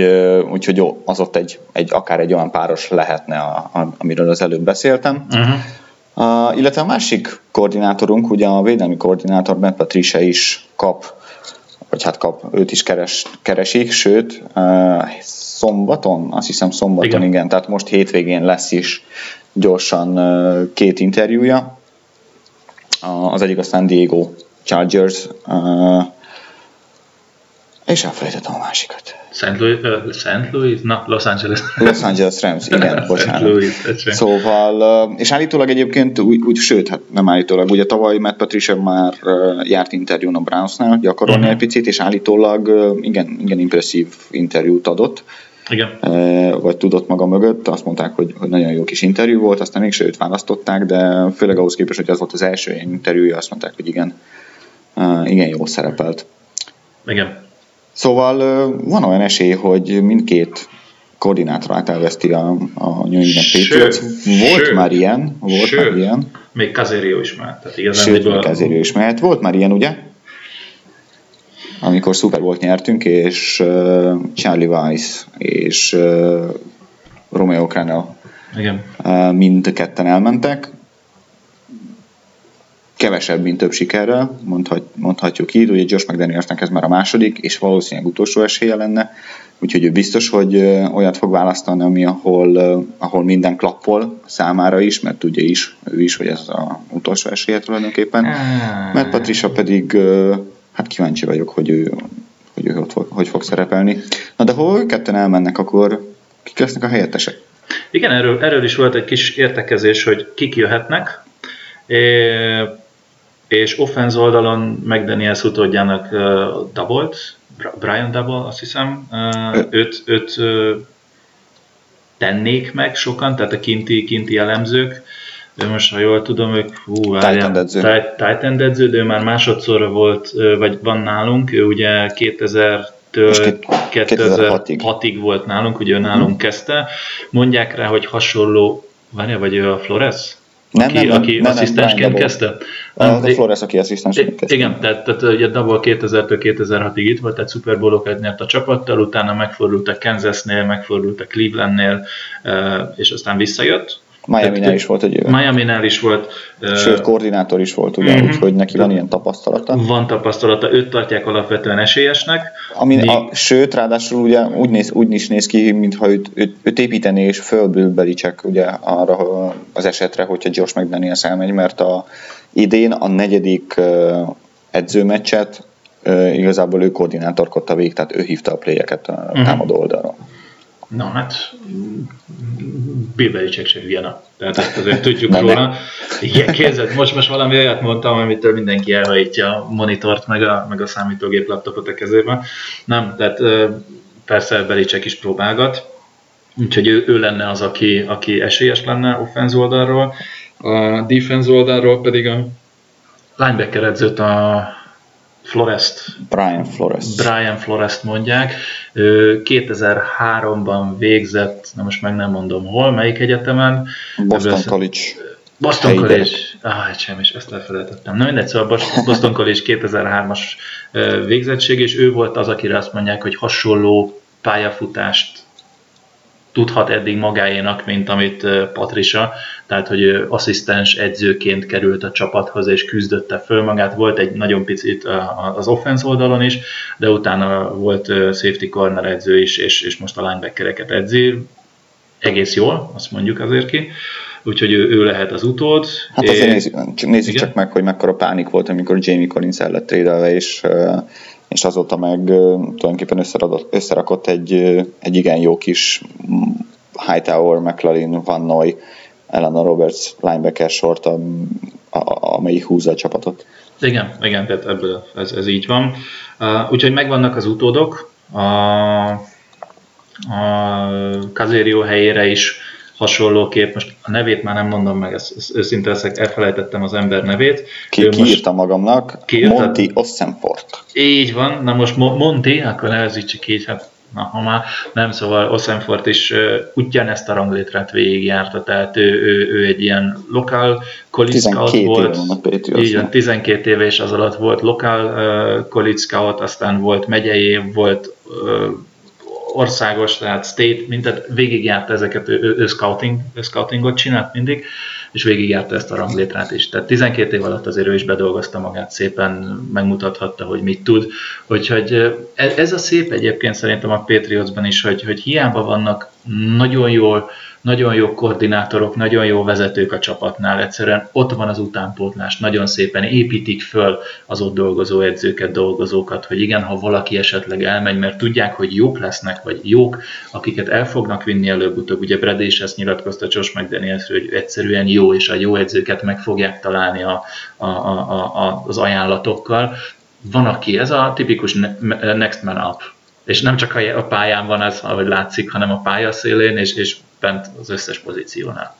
úgyhogy jó, az ott egy, egy, akár egy olyan páros lehetne, a, a, amiről az előbb beszéltem. Uh-huh. Uh, illetve a másik koordinátorunk, ugye a védelmi koordinátor Matt Patricia is kap, vagy hát kap, őt is keres, keresik, sőt, uh, szombaton, azt hiszem szombaton, igen. igen, tehát most hétvégén lesz is gyorsan uh, két interjúja. Uh, az egyik a San Diego Chargers, uh, és elfelejtettem a másikat. St. Louis, uh, St. Louis? Na, Los Angeles. Los Angeles Rams, igen, <laughs> bocsánat. St. Louis, szóval, uh, és állítólag egyébként, úgy, úgy, sőt, hát nem állítólag, ugye tavaly Matt Patricia már uh, járt interjún a Brownsnál gyakorolni uh-huh. egy picit, és állítólag uh, igen, igen impresszív interjút adott. Igen. Vagy tudott maga mögött, azt mondták, hogy, hogy nagyon jó kis interjú volt, aztán még őt választották, de főleg ahhoz képest, hogy az volt az első interjúja, azt mondták, hogy igen, igen jó szerepelt. Igen. Szóval van olyan esély, hogy mindkét koordinátorát elveszti a, a New England Patriots. Volt sőt, már ilyen, volt sőt, már ilyen. Még Kazério is mehet. Tehát igazán sőt, még Kazério is mehet. Volt már ilyen, ugye? Amikor Super Bowl nyertünk, és uh, Charlie Weiss és uh, Romeo Crennel Igen. Uh, mind ketten elmentek kevesebb, mint több sikerrel, mondhat, mondhatjuk így, ugye Josh McDanielsnek ez már a második, és valószínűleg utolsó esélye lenne, úgyhogy ő biztos, hogy olyat fog választani, ami ahol, ahol minden klappol számára is, mert tudja is, ő is, hogy ez az utolsó esélye tulajdonképpen. Mert Patricia pedig, hát kíváncsi vagyok, hogy ő, hogy ő ott, hogy fog szerepelni. Na de ha ők ketten elmennek, akkor kik lesznek a helyettesek? Igen, erről, erről is volt egy kis értekezés, hogy kik jöhetnek és offense oldalon McDaniels utódjának uh, double Brian Double, azt hiszem, uh, őt, őt uh, tennék meg sokan, tehát a kinti, kinti elemzők, ő most, ha jól tudom, ők hú, Titan edző. Titan edző, de ő már másodszorra volt, vagy van nálunk, ő ugye 2000 től 2006-ig volt nálunk, ugye ő nálunk uh-huh. kezdte. Mondják rá, hogy hasonló Várja, vagy ő a Flores? Nem, aki, nem, nem, aki nem, nem, asszisztensként Double. kezdte? A, Nem, a Flores, aki asszisztensként kezdte. igen, tehát, tehát ugye Double 2000-től 2006-ig itt volt, tehát Super Bowl-okat nyert a csapattal, utána megfordult a Kansasnél, megfordult a Clevelandnél, és aztán visszajött. Miami-nál is volt egy éve. Miami-nál is volt. Sőt, koordinátor is volt, ugye, Mhm. úgyhogy neki van ilyen tapasztalata. Van tapasztalata, őt tartják alapvetően esélyesnek. Ami, Míg- a, sőt, ráadásul ugye úgy, néz, úgy is néz ki, mintha őt, őt, őt építené és fölből Belicek ugye arra az esetre, hogyha Josh McDaniels elmegy, mert a, idén a negyedik edzőmeccset igazából ő koordinátorkodta végig, tehát ő hívta a playeket a Mhm. támadó oldalról. Na hát, Bill Belichick se hülye, na. Tehát ezt azért <laughs> tudjuk Na, róla. Igen, képzeld, most, most valami olyat mondtam, amitől mindenki elhajítja a monitort, meg a, meg a számítógép laptopot a kezében. Nem, tehát persze Belichick is próbálgat, úgyhogy ő, ő lenne az, aki, aki esélyes lenne offense oldalról. A defense oldalról pedig a linebacker edzőt a Florest Brian Flores. Brian Florest mondják. Ő 2003-ban végzett, na most meg nem mondom hol, melyik egyetemen. Boston Ebből- College. Boston helyi College. Ah, sem is, ezt elfelejtettem. Na mindegy, szóval Bos- Boston College 2003-as ö, végzettség, és ő volt az, akire azt mondják, hogy hasonló pályafutást tudhat eddig magáénak, mint amit ö, Patricia, tehát hogy asszisztens edzőként került a csapathoz és küzdötte föl magát. Volt egy nagyon picit az offense oldalon is, de utána volt safety corner edző is, és, és most a linebackereket edzi. Egész jól, azt mondjuk azért ki. Úgyhogy ő, ő lehet az utód. Hát azért És- nézzük, csak- nézzük Igen? csak meg, hogy mekkora pánik volt, amikor Jamie Collins el lett és, és azóta meg tulajdonképpen összerakott egy, egy igen jó kis mm, Hightower, McLaren, Van Noy, Elena Roberts linebacker sort, a, a, amelyik húzza a csapatot. Igen, igen, tehát ebből ez, ez így van. Uh, úgyhogy megvannak az utódok, a, a Kazérió helyére is hasonlóképp, most a nevét már nem mondom meg, ezt, ezt őszinte leszek, elfelejtettem az ember nevét. Ki, Ő kiírta magamnak, Kiírta? Monty Ossenfort. Így van, na most Mo- Monti, akkor nevezítsük így, hát na, ha már nem, szóval Ossenfort is uh, ugyanezt a ranglétrát végigjárta, tehát ő, ő, ő egy ilyen lokál college scout 12 éve volt. Így van, 12 éve és az alatt volt lokál uh, scout, aztán volt megyei, volt uh, országos, tehát state, mint tehát végigjárta ezeket, ő, ő, ő, scouting, ő scoutingot csinált mindig, és végigjárta ezt a ranglétrát is. Tehát 12 év alatt azért ő is bedolgozta magát szépen, megmutathatta, hogy mit tud. Úgyhogy ez, ez a szép egyébként szerintem a Patriotsban is, hogy, hogy hiába vannak nagyon jól nagyon jó koordinátorok, nagyon jó vezetők a csapatnál, egyszerűen ott van az utánpótlás, nagyon szépen építik föl az ott dolgozó edzőket, dolgozókat, hogy igen, ha valaki esetleg elmegy, mert tudják, hogy jók lesznek, vagy jók, akiket el fognak vinni előbb-utóbb. Ugye Brad is ezt nyilatkozta Josh McDaniels, hogy egyszerűen jó, és a jó edzőket meg fogják találni a, a, a, a, az ajánlatokkal. Van, aki ez a tipikus next man up, és nem csak a pályán van ez, ahogy látszik, hanem a pálya szélén, és, és bent az összes pozíciónál.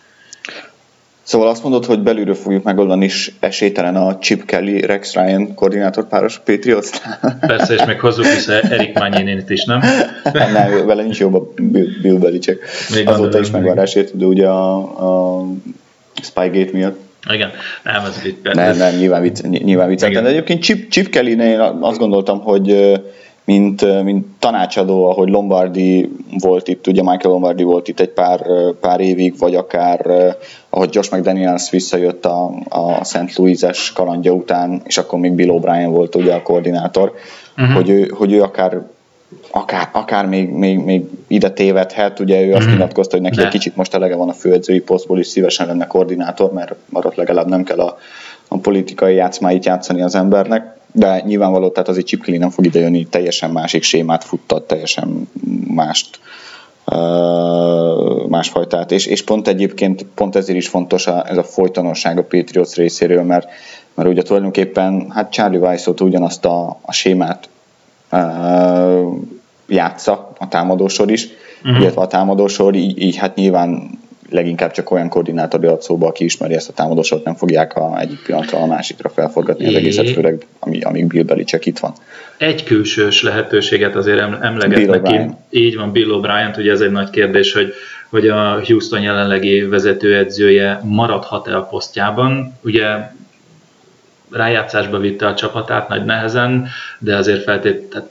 Szóval azt mondod, hogy belülről fogjuk megoldani, és esélytelen a Chip Kelly, Rex Ryan koordinátor páros Patriots. <laughs> Persze, és még hozzuk vissza Erik Manyénét is, nem? nem, vele nincs jobb a Bill, Belichick. Még Azóta is megvan esélyt, de ugye a, a Spygate miatt. Igen, nem, ez itt. Nem, nem, nyilván, vicc, nyilván vicceltem. De egyébként Chip, Chip kelly én azt gondoltam, hogy mint, mint tanácsadó, ahogy Lombardi volt itt, ugye Michael Lombardi volt itt egy pár, pár évig, vagy akár ahogy Josh McDaniels visszajött a, a St. Louis-es kalandja után, és akkor még Bill O'Brien volt ugye a koordinátor, uh-huh. hogy, ő, hogy ő akár akár, akár még, még, még ide tévedhet, ugye ő azt nyilatkozta, hogy neki De. egy kicsit most elege van a főedzői posztból, és szívesen lenne koordinátor, mert ott legalább nem kell a, a politikai játszmáit játszani az embernek, de nyilvánvaló, tehát azért Chip nem fog idejönni, teljesen másik sémát futtat, teljesen mást másfajtát, és, és pont egyébként pont ezért is fontos a, ez a folytonosság a Patriots részéről, mert, mert ugye tulajdonképpen hát Charlie Weiss ugyanazt a, a sémát uh, játsza a támadósor is, uh-huh. illetve a támadósor, így, így hát nyilván leginkább csak olyan koordinátor jött szóba, aki ismeri ezt a támadósort, nem fogják a egyik pillanatra a másikra felforgatni az egészet, főleg ami, amíg Bill Belichick itt van. Egy külsős lehetőséget azért emlegetnek ki. Így van, Bill O'Brien, ugye ez egy nagy kérdés, hogy hogy a Houston jelenlegi vezetőedzője maradhat-e a posztjában. Ugye rájátszásba vitte a csapatát nagy nehezen, de azért feltétlenül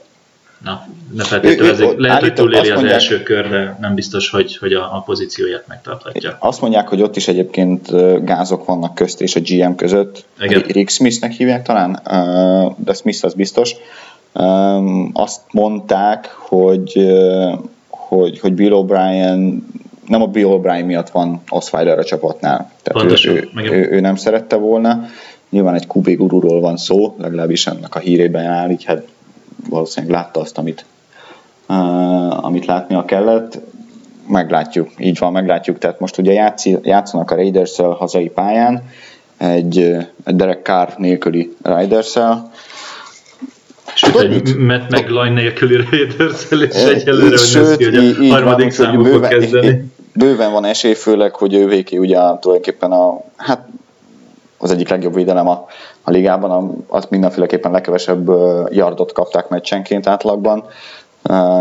Na, ne feltételezzék. Lehet, hogy túléri az mondják, első kör, de nem biztos, hogy, hogy a, a pozícióját megtarthatja. Azt mondják, hogy ott is egyébként gázok vannak közt és a GM között. Igen. Rick Smithnek hívják talán, de Smith az biztos. Azt mondták, hogy, hogy, hogy Bill O'Brien nem a Bill O'Brien miatt van Osweiler a csapatnál. Tehát Pontosan, ő, ő, ő, ő, nem szerette volna. Nyilván egy kubé gururól van szó, legalábbis ennek a hírében áll, így hát valószínűleg látta azt, amit, uh, amit látnia kellett. Meglátjuk, így van, meglátjuk. Tehát most ugye játszi, játszanak a raiders hazai pályán, egy, egy Derek Carr nélküli raiders Sőt, egy Matt McLean nélküli raiders és egyelőre, hogy Sőt, ki, hogy a így, harmadik számú fog kezdeni. Bőven van esély, főleg, hogy ő véki ugye tulajdonképpen a, hát az egyik legjobb védelem a, a ligában, azt mindenféleképpen legkevesebb yardot kapták meccsenként átlagban,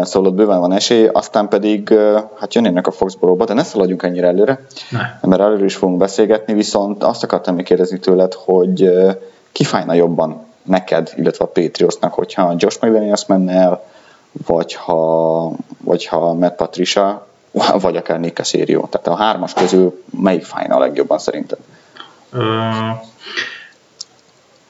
szóval ott bőven van esély, aztán pedig hát jönnének a Foxborough-ba, de ne szaladjunk ennyire előre, ne. mert előre is fogunk beszélgetni, viszont azt akartam még kérdezni tőled, hogy ki fájna jobban neked, illetve a Patriotsnak, hogyha Josh McDaniels menne el, vagy ha, vagy ha Matt Patricia, vagy akár Nick Casario. Tehát a hármas közül melyik fájna a legjobban szerinted?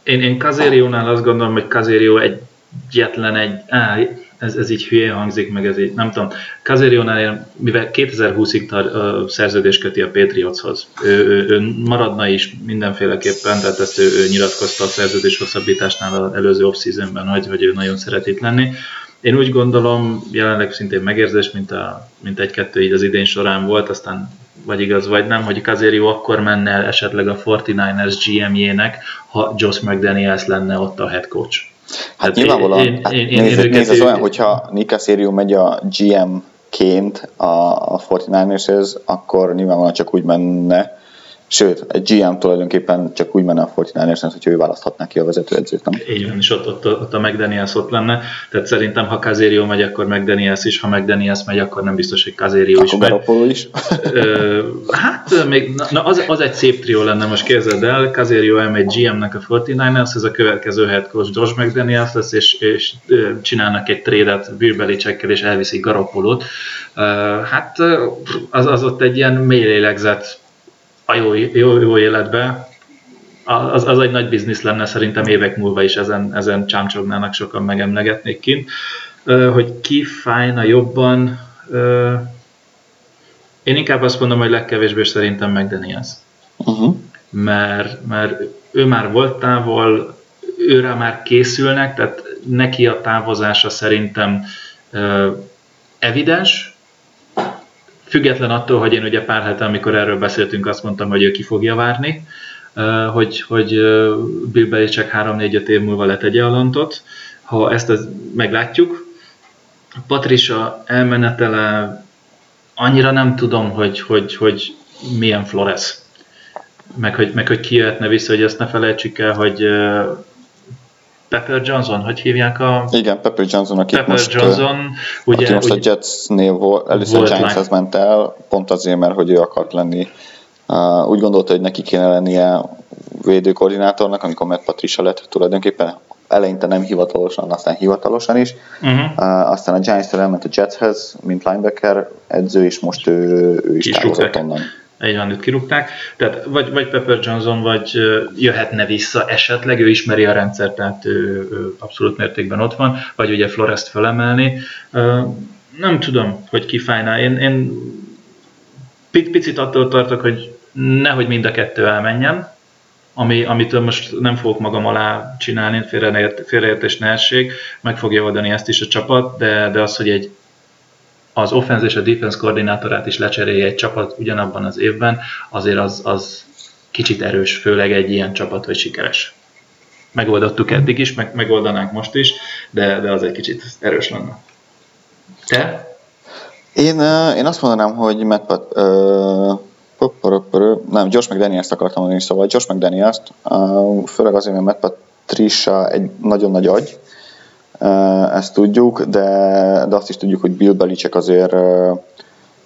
Én, én Kazériónál azt gondolom, hogy Kazérió egyetlen egy, á, ez, ez így hülye hangzik, meg ez így, nem tudom. Kazériónál, mivel 2020-ig tar, uh, szerződés köti a Patriotshoz, ő, ő, ő, maradna is mindenféleképpen, tehát ezt ő, ő nyilatkozta a szerződés hosszabbításnál az előző off-seasonben, hogy, hogy ő nagyon szeret itt lenni. Én úgy gondolom, jelenleg szintén megérzés, mint, a, mint egy-kettő így az idén során volt, aztán vagy igaz, vagy nem, hogy Kazério akkor menne el esetleg a 49ers GM-jének, ha Josh McDaniels lenne ott a head coach. Hát, hát nyilvánvalóan, én, hát én, én, nézd, én nézd, ez olyan, hogyha Nick Casario megy a GM-ként a, a 49ershez, akkor nyilvánvalóan csak úgy menne, Sőt, egy GM tulajdonképpen csak úgy menne a 49 hogy ő választhatná ki a vezetőedzőt, nem? Így van, és ott, ott, ott a McDaniels ott lenne. Tehát szerintem, ha Kazério megy, akkor McDaniels is, ha McDaniels megy, akkor nem biztos, hogy Kazério is megy. is. Ö, hát, még, na, az, az, egy szép trió lenne, most képzeld el, Kazério elmegy GM-nek a 49ers, ez a következő head coach Josh McDaniels lesz, és, és csinálnak egy trédet Bill Belichickkel, és elviszik Garoppolót. Hát az, az ott egy ilyen mély lélegzet a jó, jó, jó életbe, az, az egy nagy biznisz lenne szerintem évek múlva is ezen, ezen csámcsognának sokan megemlegetnék kint. Hogy ki fájna jobban, én inkább azt mondom, hogy legkevésbé szerintem McDaniels. Uh-huh. Mert, mert ő már volt távol, őre már készülnek, tehát neki a távozása szerintem evidens, Független attól, hogy én ugye pár hete, amikor erről beszéltünk, azt mondtam, hogy ő ki fogja várni, hogy, hogy Bill Belichick 3-4-5 év múlva letegye a lantot. Ha ezt az, meglátjuk. Patricia elmenetele annyira nem tudom, hogy, hogy, hogy milyen Flores. Meg hogy, meg hogy ki jöhetne vissza, hogy ezt ne felejtsük el, hogy Pepper Johnson, hogy hívják a... Igen, Pepper Johnson, aki Pepper most, Johnson, ugye, aki most ugye, a Jetsnél volt, először volt Giantshez ment el, pont azért, mert hogy ő akart lenni. Uh, úgy gondolta, hogy neki kéne lennie védőkoordinátornak, amikor Matt Patricia lett tulajdonképpen eleinte nem hivatalosan, aztán hivatalosan is. Uh-huh. Uh, aztán a giants elment a Jetshez, mint linebacker edző, és most ő, ő is távozott onnan egy van, őt kirúgták. Tehát vagy, vagy Pepper Johnson, vagy jöhetne vissza esetleg, ő ismeri a rendszert, tehát ő, ő abszolút mértékben ott van, vagy ugye Florest felemelni. Nem tudom, hogy ki fájná. Én, én picit attól tartok, hogy nehogy mind a kettő elmenjen, ami, amitől most nem fogok magam alá csinálni, félreértés ne essék, meg fogja oldani ezt is a csapat, de, de az, hogy egy az offense és a defense koordinátorát is lecserélje egy csapat ugyanabban az évben, azért az, az kicsit erős, főleg egy ilyen csapat, hogy sikeres. Megoldottuk eddig is, meg, megoldanánk most is, de, de az egy kicsit erős lenne. Te? Én, én azt mondanám, hogy Matt uh, nem, Josh McDaniels-t akartam mondani, szóval Josh McDaniels-t, főleg azért, mert Matt Patricia egy nagyon nagy agy, ezt tudjuk, de, de azt is tudjuk, hogy Bill Belichick azért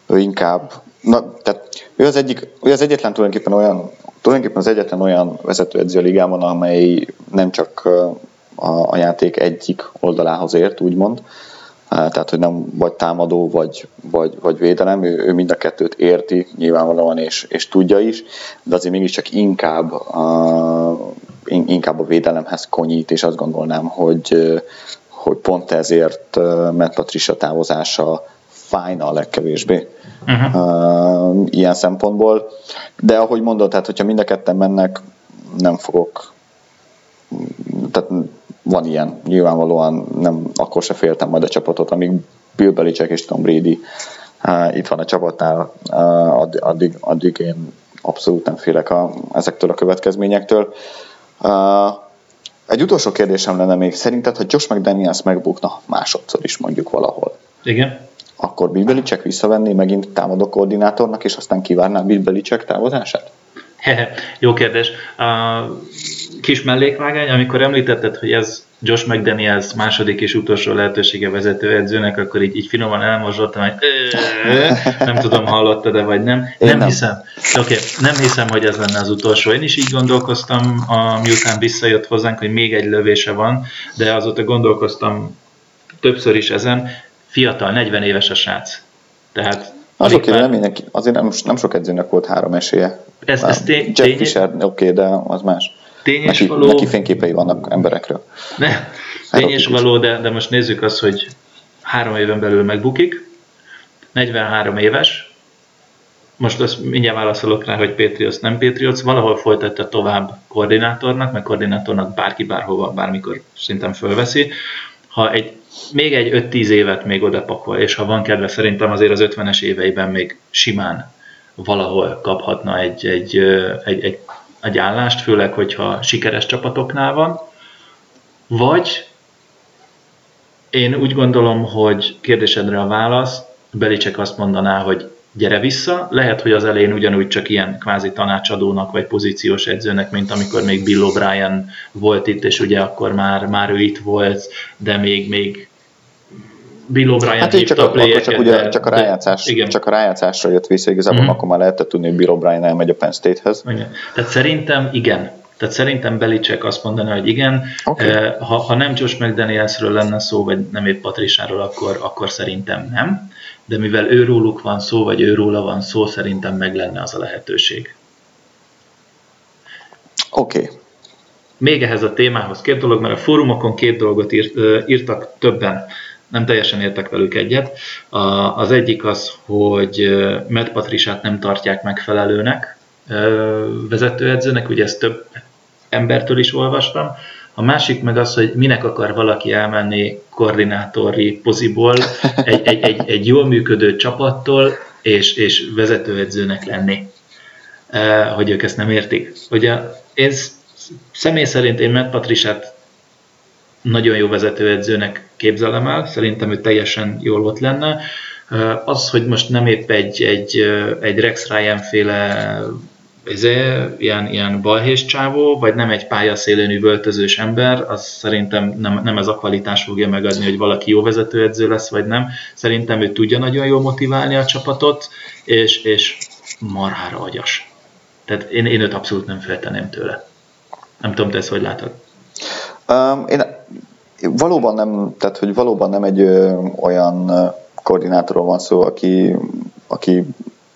ő inkább na, tehát ő az, egyik, ő az egyetlen tulajdonképpen olyan, tulajdonképpen az egyetlen olyan vezetőedző a ligában, amely nem csak a, a játék egyik oldalához ért, úgymond, tehát hogy nem vagy támadó, vagy, vagy, vagy védelem, ő, ő mind a kettőt érti nyilvánvalóan, és, és tudja is, de azért mégiscsak inkább a, inkább a védelemhez konyít, és azt gondolnám, hogy, hogy pont ezért Matt Patricia távozása fájna a legkevésbé uh-huh. ilyen szempontból. De ahogy mondod, tehát hogyha mind a ketten mennek, nem fogok tehát van ilyen, nyilvánvalóan nem, akkor se féltem majd a csapatot, amíg Bill Belichick és Tom Brady uh, itt van a csapatnál, uh, addig, addig én abszolút nem félek a, ezektől a következményektől. Uh, egy utolsó kérdésem lenne még, szerinted, hogy Josh McDaniels megbukna másodszor is mondjuk valahol? Igen. Akkor Bill Belichick visszavenné megint támadó koordinátornak, és aztán kivárná Bill Belichick távozását? <laughs> Jó kérdés. Uh, kis mellékvágány, amikor említetted, hogy ez Josh McDaniels második és utolsó lehetősége vezetőedzőnek, akkor így, így finoman elmozsoltam, hogy <laughs> nem tudom, hallottad-e vagy nem. nem, nem hiszem. Okay, nem hiszem, hogy ez lenne az utolsó. Én is így gondolkoztam, a, miután visszajött hozzánk, hogy még egy lövése van, de azóta gondolkoztam többször is ezen. Fiatal, 40 éves a srác. Tehát az oké, okay, már... nem azért nem, nem sok edzőnek volt három esélye. Ez, ez tény, Jeff tény... Fisher, oké, okay, de az más. Tényes neki, való... neki fényképei vannak emberekről. Ne, tényes való, de, de most nézzük azt, hogy három éven belül megbukik, 43 éves, most azt mindjárt válaszolok rá, hogy Patriots nem Patriots, valahol folytatta tovább koordinátornak, meg koordinátornak bárki bárhova, bármikor szinten fölveszi. Ha egy, még egy 5-10 évet még oda pakol, és ha van kedve, szerintem azért az 50-es éveiben még simán valahol kaphatna egy, egy, egy, egy egy állást, főleg, hogyha sikeres csapatoknál van, vagy én úgy gondolom, hogy kérdésedre a válasz, Belicek azt mondaná, hogy gyere vissza, lehet, hogy az elején ugyanúgy csak ilyen kvázi tanácsadónak vagy pozíciós edzőnek, mint amikor még Bill O'Brien volt itt, és ugye akkor már, már ő itt volt, de még, még Bill O'Brien hát csak, a, akkor csak, ugye, csak, a rájátszás, igen. csak a rájátszásra jött vissza, igazából mm. akkor már lehetett tudni, hogy Bill O'Brien elmegy a Penn State-hez. Igen. Tehát szerintem igen. Tehát szerintem Belicek azt mondaná, hogy igen. Okay. Eh, ha, ha nem Josh McDanielsről lenne szó, vagy nem épp Patrisáról, akkor, akkor szerintem nem. De mivel őróluk van szó, vagy őróla van szó, szerintem meg lenne az a lehetőség. Oké. Okay. Még ehhez a témához két dolog, mert a fórumokon két dolgot írt, írtak többen nem teljesen értek velük egyet. Az egyik az, hogy Matt Patrisát nem tartják megfelelőnek vezetőedzőnek, ugye ezt több embertől is olvastam. A másik meg az, hogy minek akar valaki elmenni koordinátori poziból egy, egy, egy, egy jól működő csapattól, és, és vezetőedzőnek lenni. Hogy ők ezt nem értik. Ugye én személy szerint én Matt Patrisát nagyon jó vezetőedzőnek képzelem el, szerintem ő teljesen jól ott lenne. Az, hogy most nem épp egy, egy, egy Rex Ryan féle ezé, ilyen, ilyen balhés csávó, vagy nem egy pályaszélén üvöltözős ember, az szerintem nem, nem ez a kvalitás fogja megadni, hogy valaki jó vezetőedző lesz, vagy nem. Szerintem ő tudja nagyon jól motiválni a csapatot, és, és marhára agyas. Tehát én, én őt abszolút nem félteném tőle. Nem tudom, te ezt hogy látod? Um, én valóban nem, tehát hogy valóban nem egy ö, olyan koordinátorról van szó, aki, aki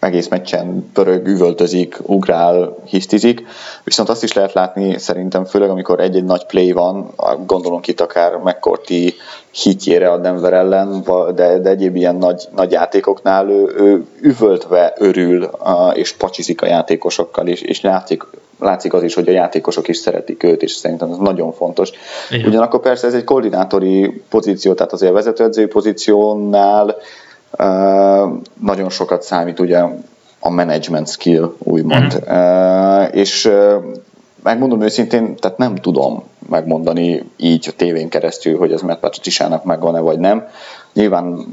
egész meccsen pörög, üvöltözik, ugrál, hisztizik, viszont azt is lehet látni szerintem, főleg amikor egy-egy nagy play van, gondolunk itt akár McCourty hitjére a Denver ellen, de, de egyéb ilyen nagy, nagy játékoknál ő, ő üvöltve örül és pacsizik a játékosokkal, és, és látszik, látszik az is, hogy a játékosok is szeretik őt, és szerintem ez nagyon fontos. Igen. Ugyanakkor persze ez egy koordinátori pozíció, tehát azért a vezetőedzői pozíciónál nagyon sokat számít ugye a management skill, úgymond. Uh-huh. És megmondom őszintén, tehát nem tudom megmondani így a tévén keresztül, hogy ez Matt Patriciának megvan-e vagy nem. Nyilván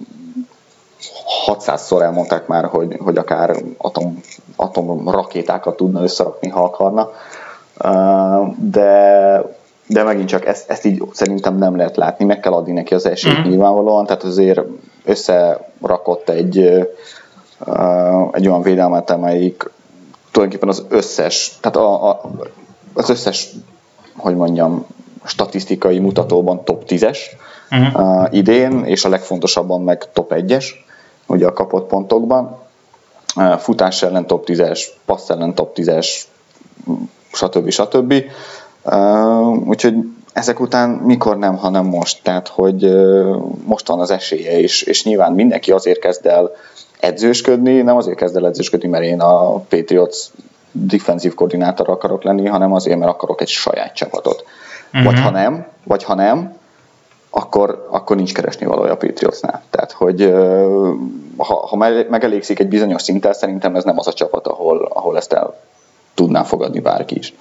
600-szor elmondták már, hogy, hogy akár atom, atom rakétákat tudna összerakni, ha akarna. De, de megint csak ezt, ezt így szerintem nem lehet látni, meg kell adni neki az esélyt mm. nyilvánvalóan, tehát azért összerakott egy egy olyan védelmet, amelyik tulajdonképpen az összes, tehát a, a, az összes, hogy mondjam, statisztikai mutatóban top 10-es uh-huh. uh, idén, és a legfontosabban meg top 1-es, ugye a kapott pontokban. Uh, futás ellen top 10-es, passz ellen top 10-es, stb. stb. Uh, úgyhogy ezek után mikor nem, hanem most. Tehát, hogy uh, most van az esélye, és, és nyilván mindenki azért kezd el edzősködni, nem azért kezd el edzősködni, mert én a Patriots defensív koordinátor akarok lenni, hanem azért, mert akarok egy saját csapatot. Uh-huh. Vagy ha nem, vagy ha nem, akkor, akkor nincs keresni valója a Patriotsnál. Tehát, hogy ha, ha megelégszik egy bizonyos szinten, szerintem ez nem az a csapat, ahol, ahol ezt el tudná fogadni bárki is.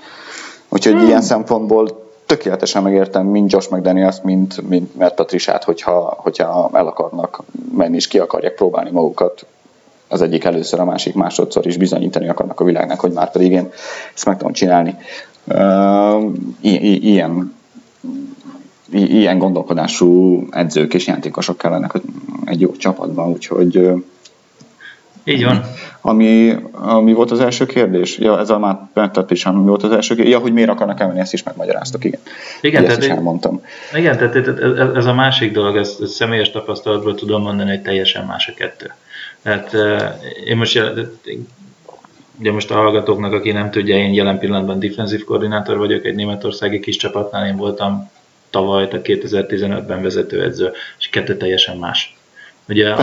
Úgyhogy hmm. ilyen szempontból tökéletesen megértem mind Josh McDaniels, mint, mint Matt Patriciát, hogyha, hogyha el akarnak menni és ki akarják próbálni magukat az egyik először, a másik másodszor is bizonyítani akarnak a világnak, hogy már pedig én ezt meg tudom csinálni. Uh, ilyen ilyen gondolkodású edzők és játékosok kellenek egy jó csapatban, úgyhogy így van. Ami, ami volt az első kérdés? Ja, ez a már is, ami volt az első kérdés. Ja, hogy miért akarnak elmenni, ezt is megmagyaráztok, igen. Igen, tehát, is elmondtam. Igen, tehát ez, a másik dolog, ez, ez személyes tapasztalatból tudom mondani, hogy teljesen más a kettő. Tehát én most ugye most a hallgatóknak, aki nem tudja, én jelen pillanatban defensív koordinátor vagyok, egy németországi kis csapatnál én voltam tavaly, tehát 2015-ben vezetőedző, és kettő teljesen más. Ugye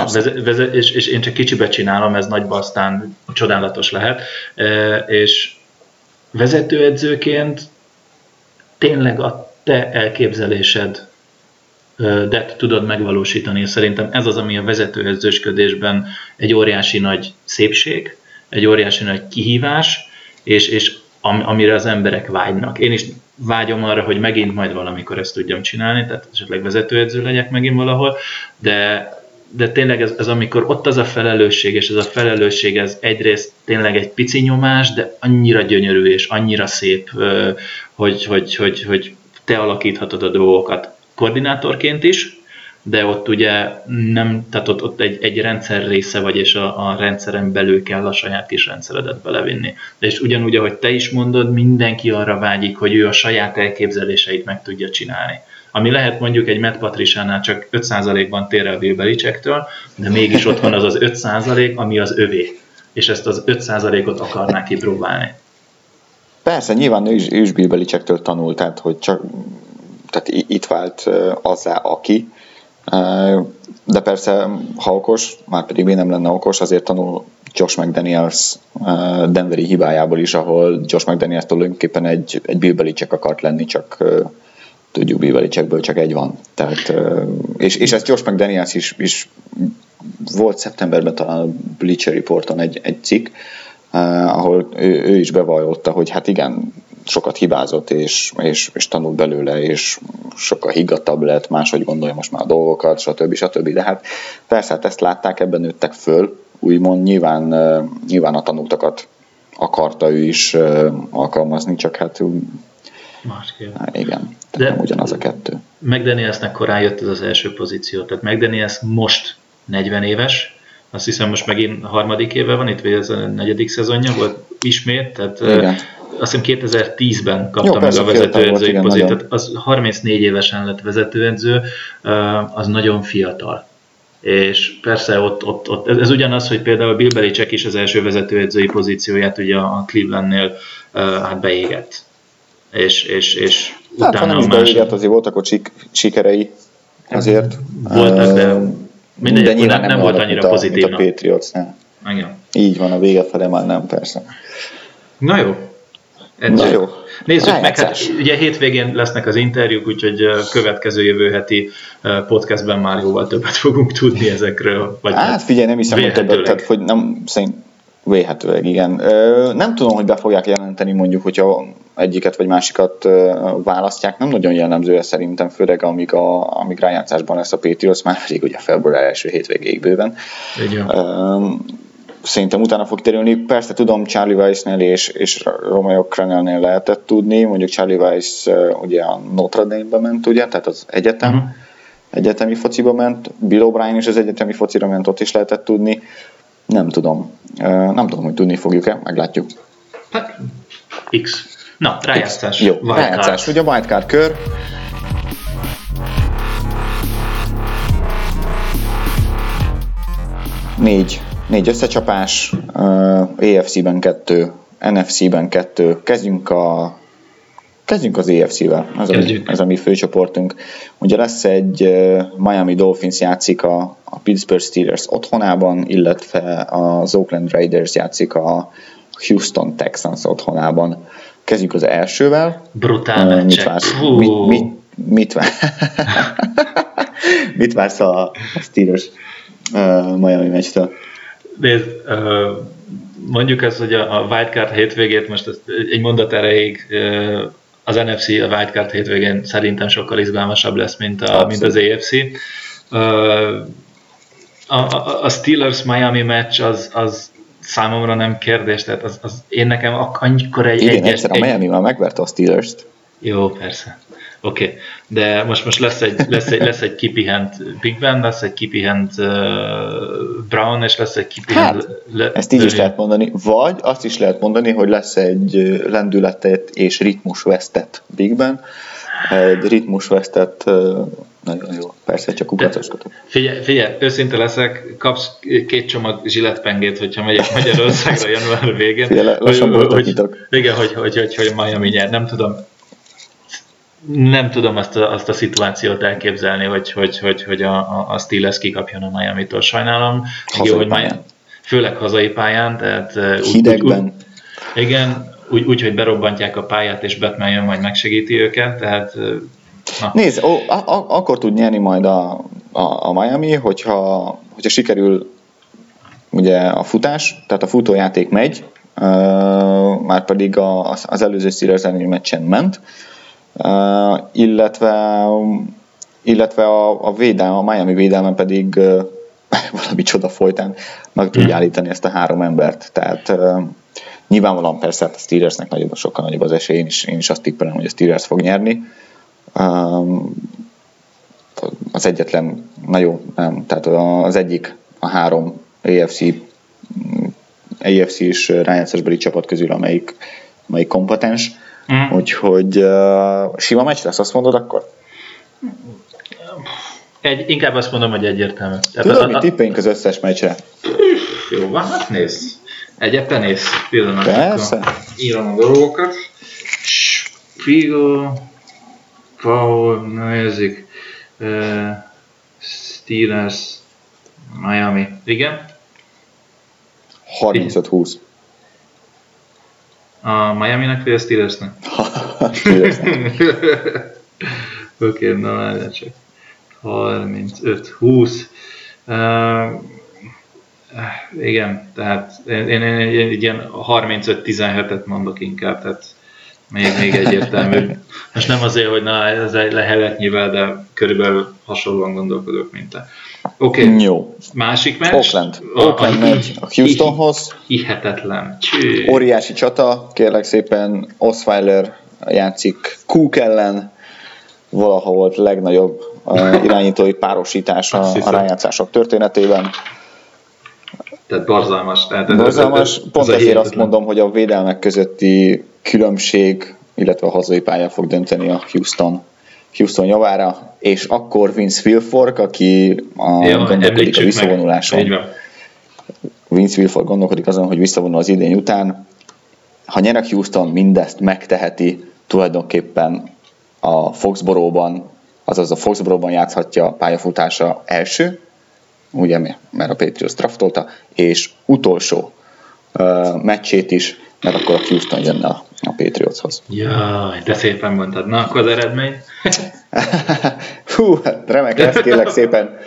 veze, és, és én csak kicsibe csinálom, ez nagyban aztán csodálatos lehet, e, és vezetőedzőként tényleg a te elképzelésed de tudod megvalósítani, szerintem ez az, ami a vezetőedzősködésben egy óriási nagy szépség, egy óriási nagy kihívás, és, és am, amire az emberek vágynak. Én is vágyom arra, hogy megint majd valamikor ezt tudjam csinálni, tehát esetleg vezetőedző legyek megint valahol, de, de tényleg ez, ez amikor ott az a felelősség, és ez a felelősség, ez egyrészt tényleg egy pici nyomás, de annyira gyönyörű és annyira szép, hogy, hogy, hogy, hogy te alakíthatod a dolgokat koordinátorként is, de ott ugye nem, tehát ott, ott egy, egy rendszer része vagy, és a, a rendszeren belül kell a saját kis rendszeredet belevinni. De és ugyanúgy, ahogy te is mondod, mindenki arra vágyik, hogy ő a saját elképzeléseit meg tudja csinálni. Ami lehet mondjuk egy Matt Patriciánál csak 5%-ban tér el Bill Belichiektől, de mégis ott van az az 5%, ami az övé. És ezt az 5%-ot akarná kipróbálni. Persze, nyilván ő is, ő is Bill Belichiektől tanult, tehát hogy csak tehát itt vált azzá, aki, de persze, ha okos, már pedig még nem lenne okos, azért tanul Josh McDaniels Denveri hibájából is, ahol Josh McDaniels tulajdonképpen egy, egy Bill Belichick akart lenni, csak tudjuk Bill Belichickből csak egy van. Tehát, és, és ezt Josh McDaniels is, is volt szeptemberben talán a Bleacher Reporton egy, egy cikk, ahol ő, ő is bevallotta, hogy hát igen, sokat hibázott, és, és, és tanult belőle, és sokkal higgadtabb lett, máshogy gondolja most már a dolgokat, stb. stb. De hát persze, hát ezt látták, ebben nőttek föl, úgymond nyilván, nyilván a tanultakat akarta ő is alkalmazni, csak hát Másképp. Hát igen, De nem ugyanaz a kettő. McDanielsnek korán jött ez az első pozíció, tehát McDaniels most 40 éves, azt hiszem most megint harmadik éve van, itt vagy ez a negyedik szezonja volt ismét, tehát Igen azt hiszem 2010-ben kapta Jó, meg a vezetőedzői pozíciót, az 34 évesen lett vezetőedző, az nagyon fiatal. És persze ott, ott, ott ez, ez ugyanaz, hogy például Bill Belichick is az első vezetőedzői pozícióját ugye a Clevelandnél hát beégett. És, és, és hát, utána a másik... azért voltak ott sik, sikerei azért. Voltak, de mindegy, de nem, nem volt annyira pozitív. Mint a Patriotsnál. Igen. Így van, a vége fele már nem, persze. Na jó, edző. Na jó. Nézzük meg, hát ugye hétvégén lesznek az interjúk, úgyhogy következő jövő heti podcastben már jóval többet fogunk tudni ezekről. Vagy hát figyelj, nem hiszem, hogy többet, tehát, hogy nem, szerint Véhetőleg, igen. Nem tudom, hogy be fogják jelenteni mondjuk, hogyha egyiket vagy másikat választják. Nem nagyon jellemző ez szerintem, főleg amíg, a, amíg rájátszásban lesz a Patriots, már pedig ugye február első hétvégéig bőven. Igen szerintem utána fog terülni. Persze tudom, Charlie Weissnél és, és Romeo Crenelnél lehetett tudni, mondjuk Charlie Weiss ugye a Notre Dame-be ment, ugye, tehát az egyetem, uh-huh. egyetemi fociba ment, Bill O'Brien is az egyetemi focira ment, ott is lehetett tudni. Nem tudom. Nem tudom, hogy tudni fogjuk-e, meglátjuk. Hát, X. Na, rájátszás. Jó, rájátszás. Ugye a wildcard kör. Négy, négy összecsapás, uh, EFC-ben kettő, NFC-ben kettő. Kezdjünk a Kezdjünk az EFC-vel, ez a, mi, ez a mi főcsoportunk. Ugye lesz egy uh, Miami Dolphins játszik a, a Pittsburgh Steelers otthonában, illetve az Oakland Raiders játszik a Houston Texans otthonában. Kezdjük az elsővel. Brutál uh, mit vársz, mit, mit, mit, vár, <laughs> mit vársz a, a Steelers uh, Miami meccstől? Nézd, uh, mondjuk ezt, hogy a, a wildcard hétvégét most ezt egy mondat erejéig uh, az NFC a wildcard hétvégén szerintem sokkal izgalmasabb lesz, mint, a, mint az AFC. Uh, a, a, a Steelers Miami meccs az, az számomra nem kérdés, tehát az, az én nekem annyikor egy... Igen, egyszer a Miami már megverte a Steelers-t. Jó, persze. Oké, okay. de most, most lesz, egy, lesz, egy, lesz egy kipihent Big Ben, lesz egy kipihent uh, Brown, és lesz egy kipihent... Hát, le, ezt így is lehet mondani, vagy azt is lehet mondani, hogy lesz egy lendületet és ritmusvesztett Big Ben, egy ritmusvesztett nagyon jó, persze, csak kukacoskotok. Figyelj, figyelj, őszinte leszek, kapsz két csomag zsiletpengét, hogyha megyek Magyarországra <laughs> január végén. Figyelj, lassan hogy, hogy, Igen, hogy, hogy, hogy, hogy Miami nyer, nem tudom nem tudom azt a, azt a szituációt elképzelni, hogy, hogy, hogy, hogy a, a, a Steelers kikapjon a Miami-tól. Sajnálom. Hazai jó, hogy Miami, főleg hazai pályán. Tehát, Hidegben. Úgy, úgy, igen, úgy, úgy, hogy berobbantják a pályát, és Batman jön, majd megsegíti őket, tehát Na. Nézd, ó, a, a, akkor tud nyerni majd a, a, a Miami, hogyha, hogyha sikerül ugye a futás, tehát a futójáték megy, uh, már pedig a, az előző Steelers meccsen ment, uh, illetve, illetve a, a védelme, a Miami védelme pedig uh, <laughs> valami csoda folytán meg tudja hmm. állítani ezt a három embert. Tehát uh, nyilvánvalóan persze hát a Steelersnek nagyobb, sokkal nagyobb az esély, én is, én is azt tippelem, hogy a Steelers fog nyerni. Um, az egyetlen, na jó, nem, tehát az egyik a három AFC AFC és rájátszásbeli csapat közül, amelyik, amelyik kompetens. Mm. Úgyhogy uh, sima meccs lesz, azt mondod akkor? Egy, inkább azt mondom, hogy egyértelmű. Tudod, mi tippeink az összes meccsre? Jó, van, hát nézd. Egyet te nézd. Pillanat, Persze. Írom a dolgokat. Spiegel, nézzük. Uh, Steelers, Miami. Igen? 35-20. A Miami-nek vagy a Steelersnek? <laughs> <laughs> Oké, okay, na várjál csak. 35-20. Uh, igen, tehát én, én, én, egy ilyen 35-17-et mondok inkább, tehát még, még egyértelmű. <laughs> Most nem azért, hogy na, ez egy leheletnyivel, de körülbelül hasonlóan gondolkodok, mint te. Oké, okay. Jó. másik meccs. Oakland. Oakland megy a Houstonhoz. Hihetetlen. Cső. Óriási csata, kérlek szépen Osweiler játszik Cook ellen, valaha volt legnagyobb uh, irányítói párosítás a, a rájátszások történetében. Tehát borzalmas. Tehát borzalmas. Pont ezért azt mondom, hogy a védelmek közötti különbség, illetve a hazai pálya fog dönteni a Houston Houston javára, és akkor Vince Wilfork, aki a, ja, gondolkodik a visszavonuláson. Vince Wilfork gondolkodik azon, hogy visszavonul az idény után. Ha nyerek Houston, mindezt megteheti tulajdonképpen a Foxborough-ban, azaz a Foxborough-ban játszhatja pályafutása első, ugye, mert a Patriots draftolta, és utolsó uh, meccsét is, mert akkor a Houston jönne a, a Patriotshoz. Jaj, de szépen mondtad. Na, akkor az eredmény? <laughs> Hú, hát remek lesz, kérlek szépen.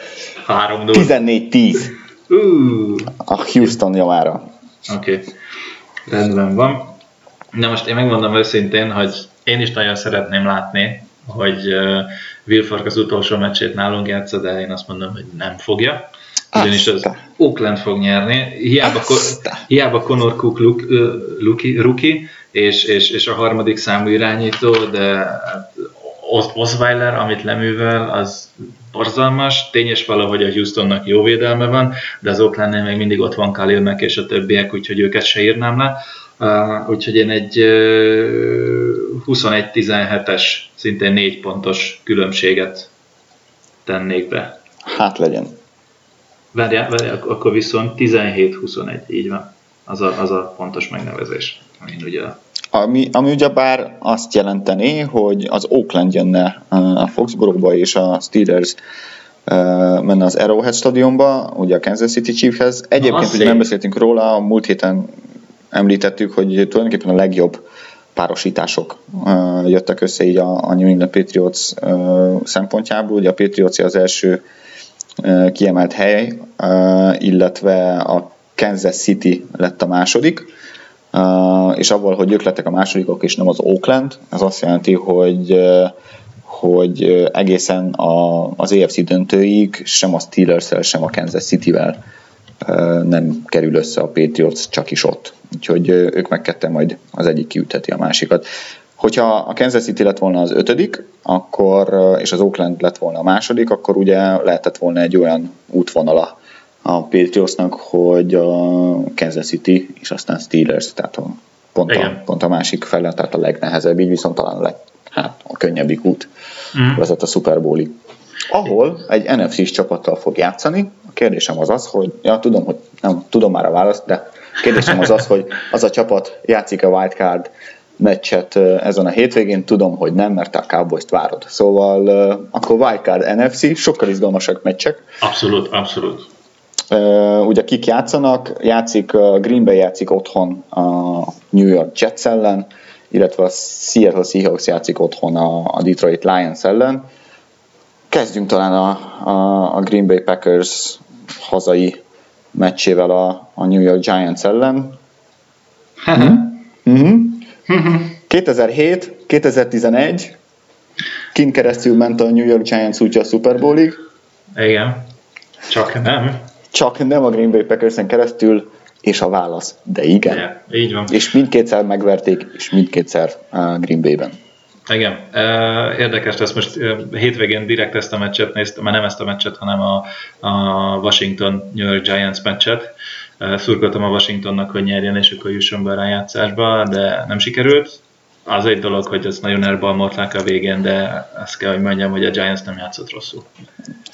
14-10. Uh. A Houston javára. Oké, okay. rendben van. Na most én megmondom őszintén, hogy én is nagyon szeretném látni, hogy uh, Wilfork az utolsó meccsét nálunk játsza, de én azt mondom, hogy nem fogja. Ugyanis az Oakland fog nyerni. Hiába, hiába Conor Cook rookie, és, és, és a harmadik számú irányító, de hát Osweiler, amit leművel, az borzalmas. Tényes valahogy a Houstonnak jó védelme van, de az Oaklandnél még mindig ott van Khalilnek és a többiek, úgyhogy őket se írnám le. Uh, úgyhogy én egy uh, 21-17-es, szintén 4 pontos különbséget tennék be. Hát legyen. Várjál, várjál, akkor viszont 17-21, így van. Az a, az a pontos megnevezés. Amin ugye ami, ami ugye bár azt jelenteni, hogy az Oakland jönne a Foxborough-ba és a Steelers menne az Arrowhead stadionba, ugye a Kansas City Chiefhez. Egyébként ugye nem beszéltünk róla, a múlt héten említettük, hogy tulajdonképpen a legjobb párosítások jöttek össze így a, a New England Patriots szempontjából. Ugye a Patriots az első kiemelt hely, illetve a Kansas City lett a második, és avval, hogy ők lettek a másodikok, és nem az Oakland, ez azt jelenti, hogy hogy egészen a, az AFC döntőig sem a steelers sem a Kansas City-vel nem kerül össze a Patriots csak is ott. Úgyhogy ők megketten majd az egyik kiütheti a másikat. Hogyha a Kansas City lett volna az ötödik, akkor, és az Oakland lett volna a második, akkor ugye lehetett volna egy olyan útvonala a Patriotsnak, hogy a Kansas City és aztán Steelers, tehát a, pont, a, pont a másik fele, tehát a legnehezebb, így viszont talán a, leg, hát, a könnyebbik út mm. vezet a Super Bowlig. Ahol egy NFC-s csapattal fog játszani, a kérdésem az az, hogy, ja, tudom, hogy nem tudom már a választ, de a kérdésem az az, hogy az a csapat játszik a wildcard meccset ezen a hétvégén, tudom, hogy nem, mert a Cowboys-t várod. Szóval akkor wildcard NFC, sokkal izgalmasak meccsek. Abszolút, abszolút. Uh, ugye kik játszanak? Játszik, uh, Green Bay játszik otthon a New York Jets ellen, illetve a Seattle Seahawks játszik otthon a, a Detroit Lions ellen. Kezdjünk talán a, a, a Green Bay Packers hazai meccsével a, a New York Giants ellen. mm-hmm. 2007, 2011, kint keresztül ment a New York Giants útja a Super Bowlig. Igen, csak nem. Csak nem a Green Bay packers keresztül, és a válasz, de igen. Yeah, így van. És mindkétszer megverték, és mindkétszer uh, Green Bay-ben. Igen, érdekes lesz, most hétvégén direkt ezt a meccset néztem, már nem ezt a meccset, hanem a, a Washington New York Giants meccset. Szurkoltam a Washingtonnak, hogy nyerjen, és akkor jusson be a rájátszásba, de nem sikerült. Az egy dolog, hogy ezt nagyon elbalmolták a végén, de azt kell, hogy mondjam, hogy a Giants nem játszott rosszul.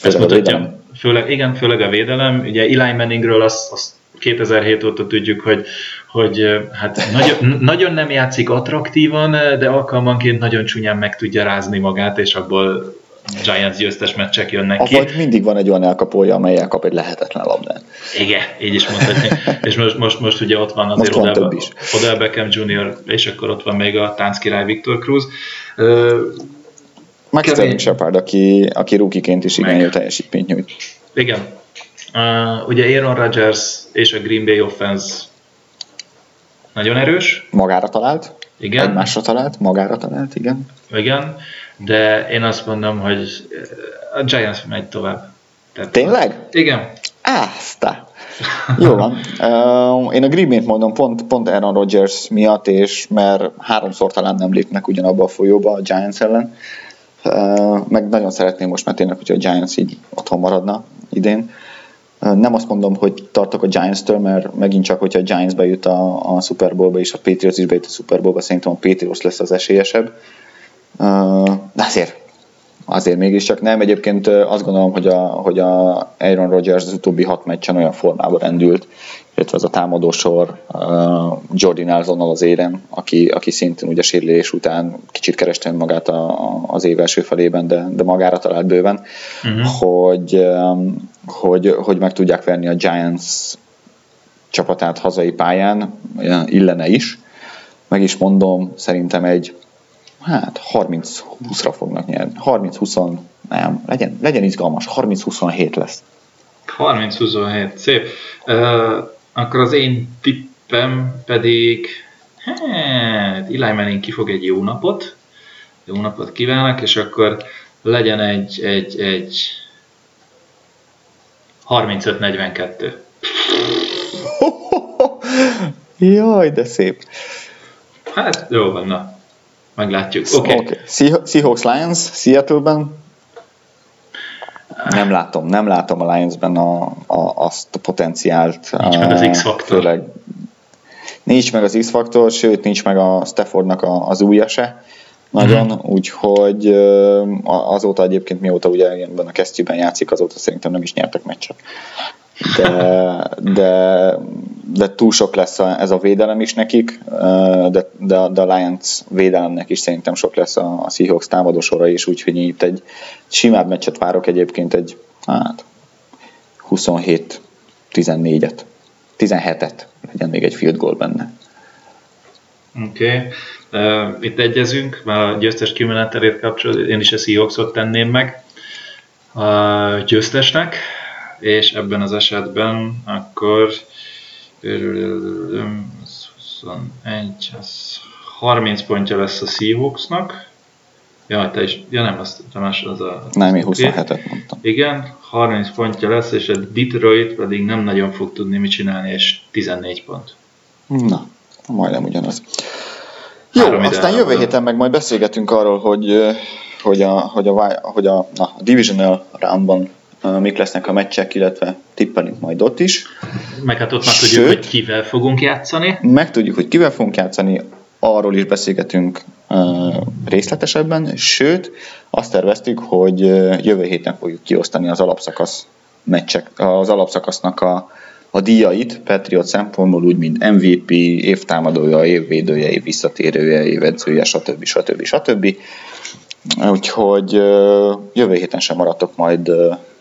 Ezt mutatja, főleg, igen, főleg a védelem. Ugye Eli Manningről azt, azt 2007 óta tudjuk, hogy, hogy hát nagyon, nagyon nem játszik attraktívan, de alkalmanként nagyon csúnyán meg tudja rázni magát, és abból Giants győztes meccsek jönnek ki. Vagy mindig van egy olyan elkapója, amely elkap egy lehetetlen labdát. Igen, így is mondhatni. <laughs> és most, most, most ugye ott van azért van is. Odell Beckham Jr., és akkor ott van még a tánckirály Victor Cruz. Meg Sterling Shepard, aki, aki rukiként is igen jó teljesítményt nyújt. Igen. Uh, ugye Aaron Rodgers és a Green Bay offense nagyon erős. Magára talált. Igen. Egymásra talált, magára talált, igen. Igen, de én azt mondom, hogy a Giants megy tovább. Tehát Tényleg? Igen. Ászta. Jó van. Uh, én a Green Bay-t mondom pont, pont Aaron Rodgers miatt, és mert háromszor talán nem lépnek ugyanabba a folyóba a Giants ellen. Uh, meg nagyon szeretném most már tényleg, hogy a Giants így otthon maradna idén. Nem azt mondom, hogy tartok a Giants-től, mert megint csak, hogyha a Giants bejut a, a Super Bowl-ba, és a Patriots is bejut a Super Bowl-ba, szerintem a Patriots lesz az esélyesebb. De azért, azért mégiscsak nem. Egyébként azt gondolom, hogy a, hogy a Aaron Rodgers az utóbbi hat meccsen olyan formában rendült, illetve az a támadósor uh, Jordi Nelsonnal az éren, aki, aki szintén ugye sérülés után kicsit kereste magát a, a, az év első felében, de, de magára talált bőven, uh-huh. hogy, um, hogy, hogy meg tudják verni a Giants csapatát hazai pályán, illene is. Meg is mondom, szerintem egy hát 30-20-ra fognak nyerni. 30-20, nem, legyen, legyen izgalmas, 30-27 lesz. 30-27, szép. Uh, akkor az én tippem pedig, hát, Eli Manning kifog egy jó napot, jó napot kívánok, és akkor legyen egy, egy, egy 35-42. <laughs> Jaj, de szép. Hát, jó van, na. Meglátjuk. Oké. Okay. okay. Seahawks Lions, Seattle-ben? Nem látom, nem látom a Lionsben a, a, azt a potenciált. Nincs meg az X-faktor. Főleg, nincs meg az X-faktor, sőt nincs meg a Staffordnak a, az újja se nagyon, hmm. úgyhogy azóta egyébként mióta ugye ebben a kesztyűben játszik, azóta szerintem nem is nyertek meccset. De, de, de túl sok lesz a, ez a védelem is nekik, de, de, de a Lions védelemnek is szerintem sok lesz a, a Seahawks támadósora is, úgyhogy itt egy simább meccset várok egyébként egy hát 27-14-et, 17-et, legyen még egy field goal benne. Oké. Okay. Uh, itt egyezünk, mert a győztes kimenetelét kapcsolatban én is a Seahawksot tenném meg a győztesnek, és ebben az esetben akkor 21, az 30 pontja lesz a Seahawksnak. Ja, te is, ja nem, azt Tamás az a... Nem, én 27-et mondtam. Igen, 30 pontja lesz, és a Detroit pedig nem nagyon fog tudni mit csinálni, és 14 pont. Na, majdnem ugyanaz. Jó, Három aztán jövő héten meg majd beszélgetünk arról, hogy, hogy a, hogy a, hogy a, a Divisional roundban mik lesznek a meccsek, illetve tippelünk majd ott is. Meg hát ott már tudjuk, hogy kivel fogunk játszani. Meg tudjuk, hogy kivel fogunk játszani, arról is beszélgetünk részletesebben, sőt, azt terveztük, hogy jövő héten fogjuk kiosztani az alapszakasz meccsek, az alapszakasznak a, a díjait Patriot szempontból úgy, mint MVP, évtámadója, évvédője, év visszatérője, évedzője, stb. stb. stb. Úgyhogy jövő héten sem maradtok majd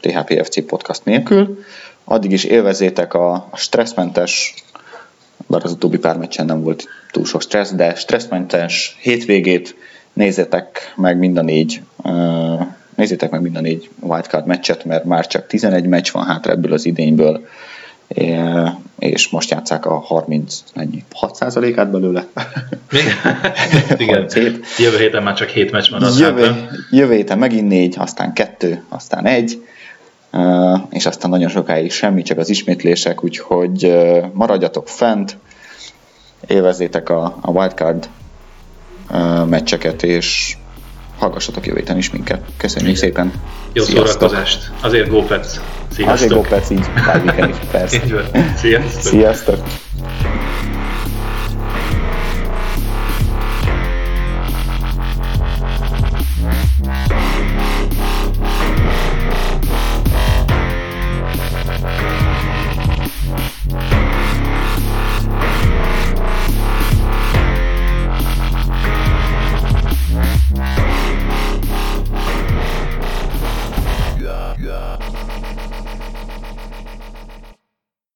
THPFC podcast nélkül. Addig is élvezétek a stresszmentes, bár az utóbbi pár meccsen nem volt túl sok stressz, de stresszmentes hétvégét nézzétek meg mind a négy nézzétek meg mind a négy wildcard meccset, mert már csak 11 meccs van hátra ebből az idényből és most játszák a 30, ennyi, 6%-át belőle. Igen, <laughs> jövő héten már csak 7 meccs van jövő, jövő héten megint 4, aztán 2, aztán 1, és aztán nagyon sokáig semmi, csak az ismétlések, úgyhogy maradjatok fent, élvezzétek a, a wildcard meccseket, és hallgassatok jövő héten is minket. Köszönjük Igen. szépen! Jó Sziasztok. szórakozást! Azért GoPets! Sziasztok! Azért GoPets így, bármiken is, persze. <laughs> Sziasztok! Sziasztok!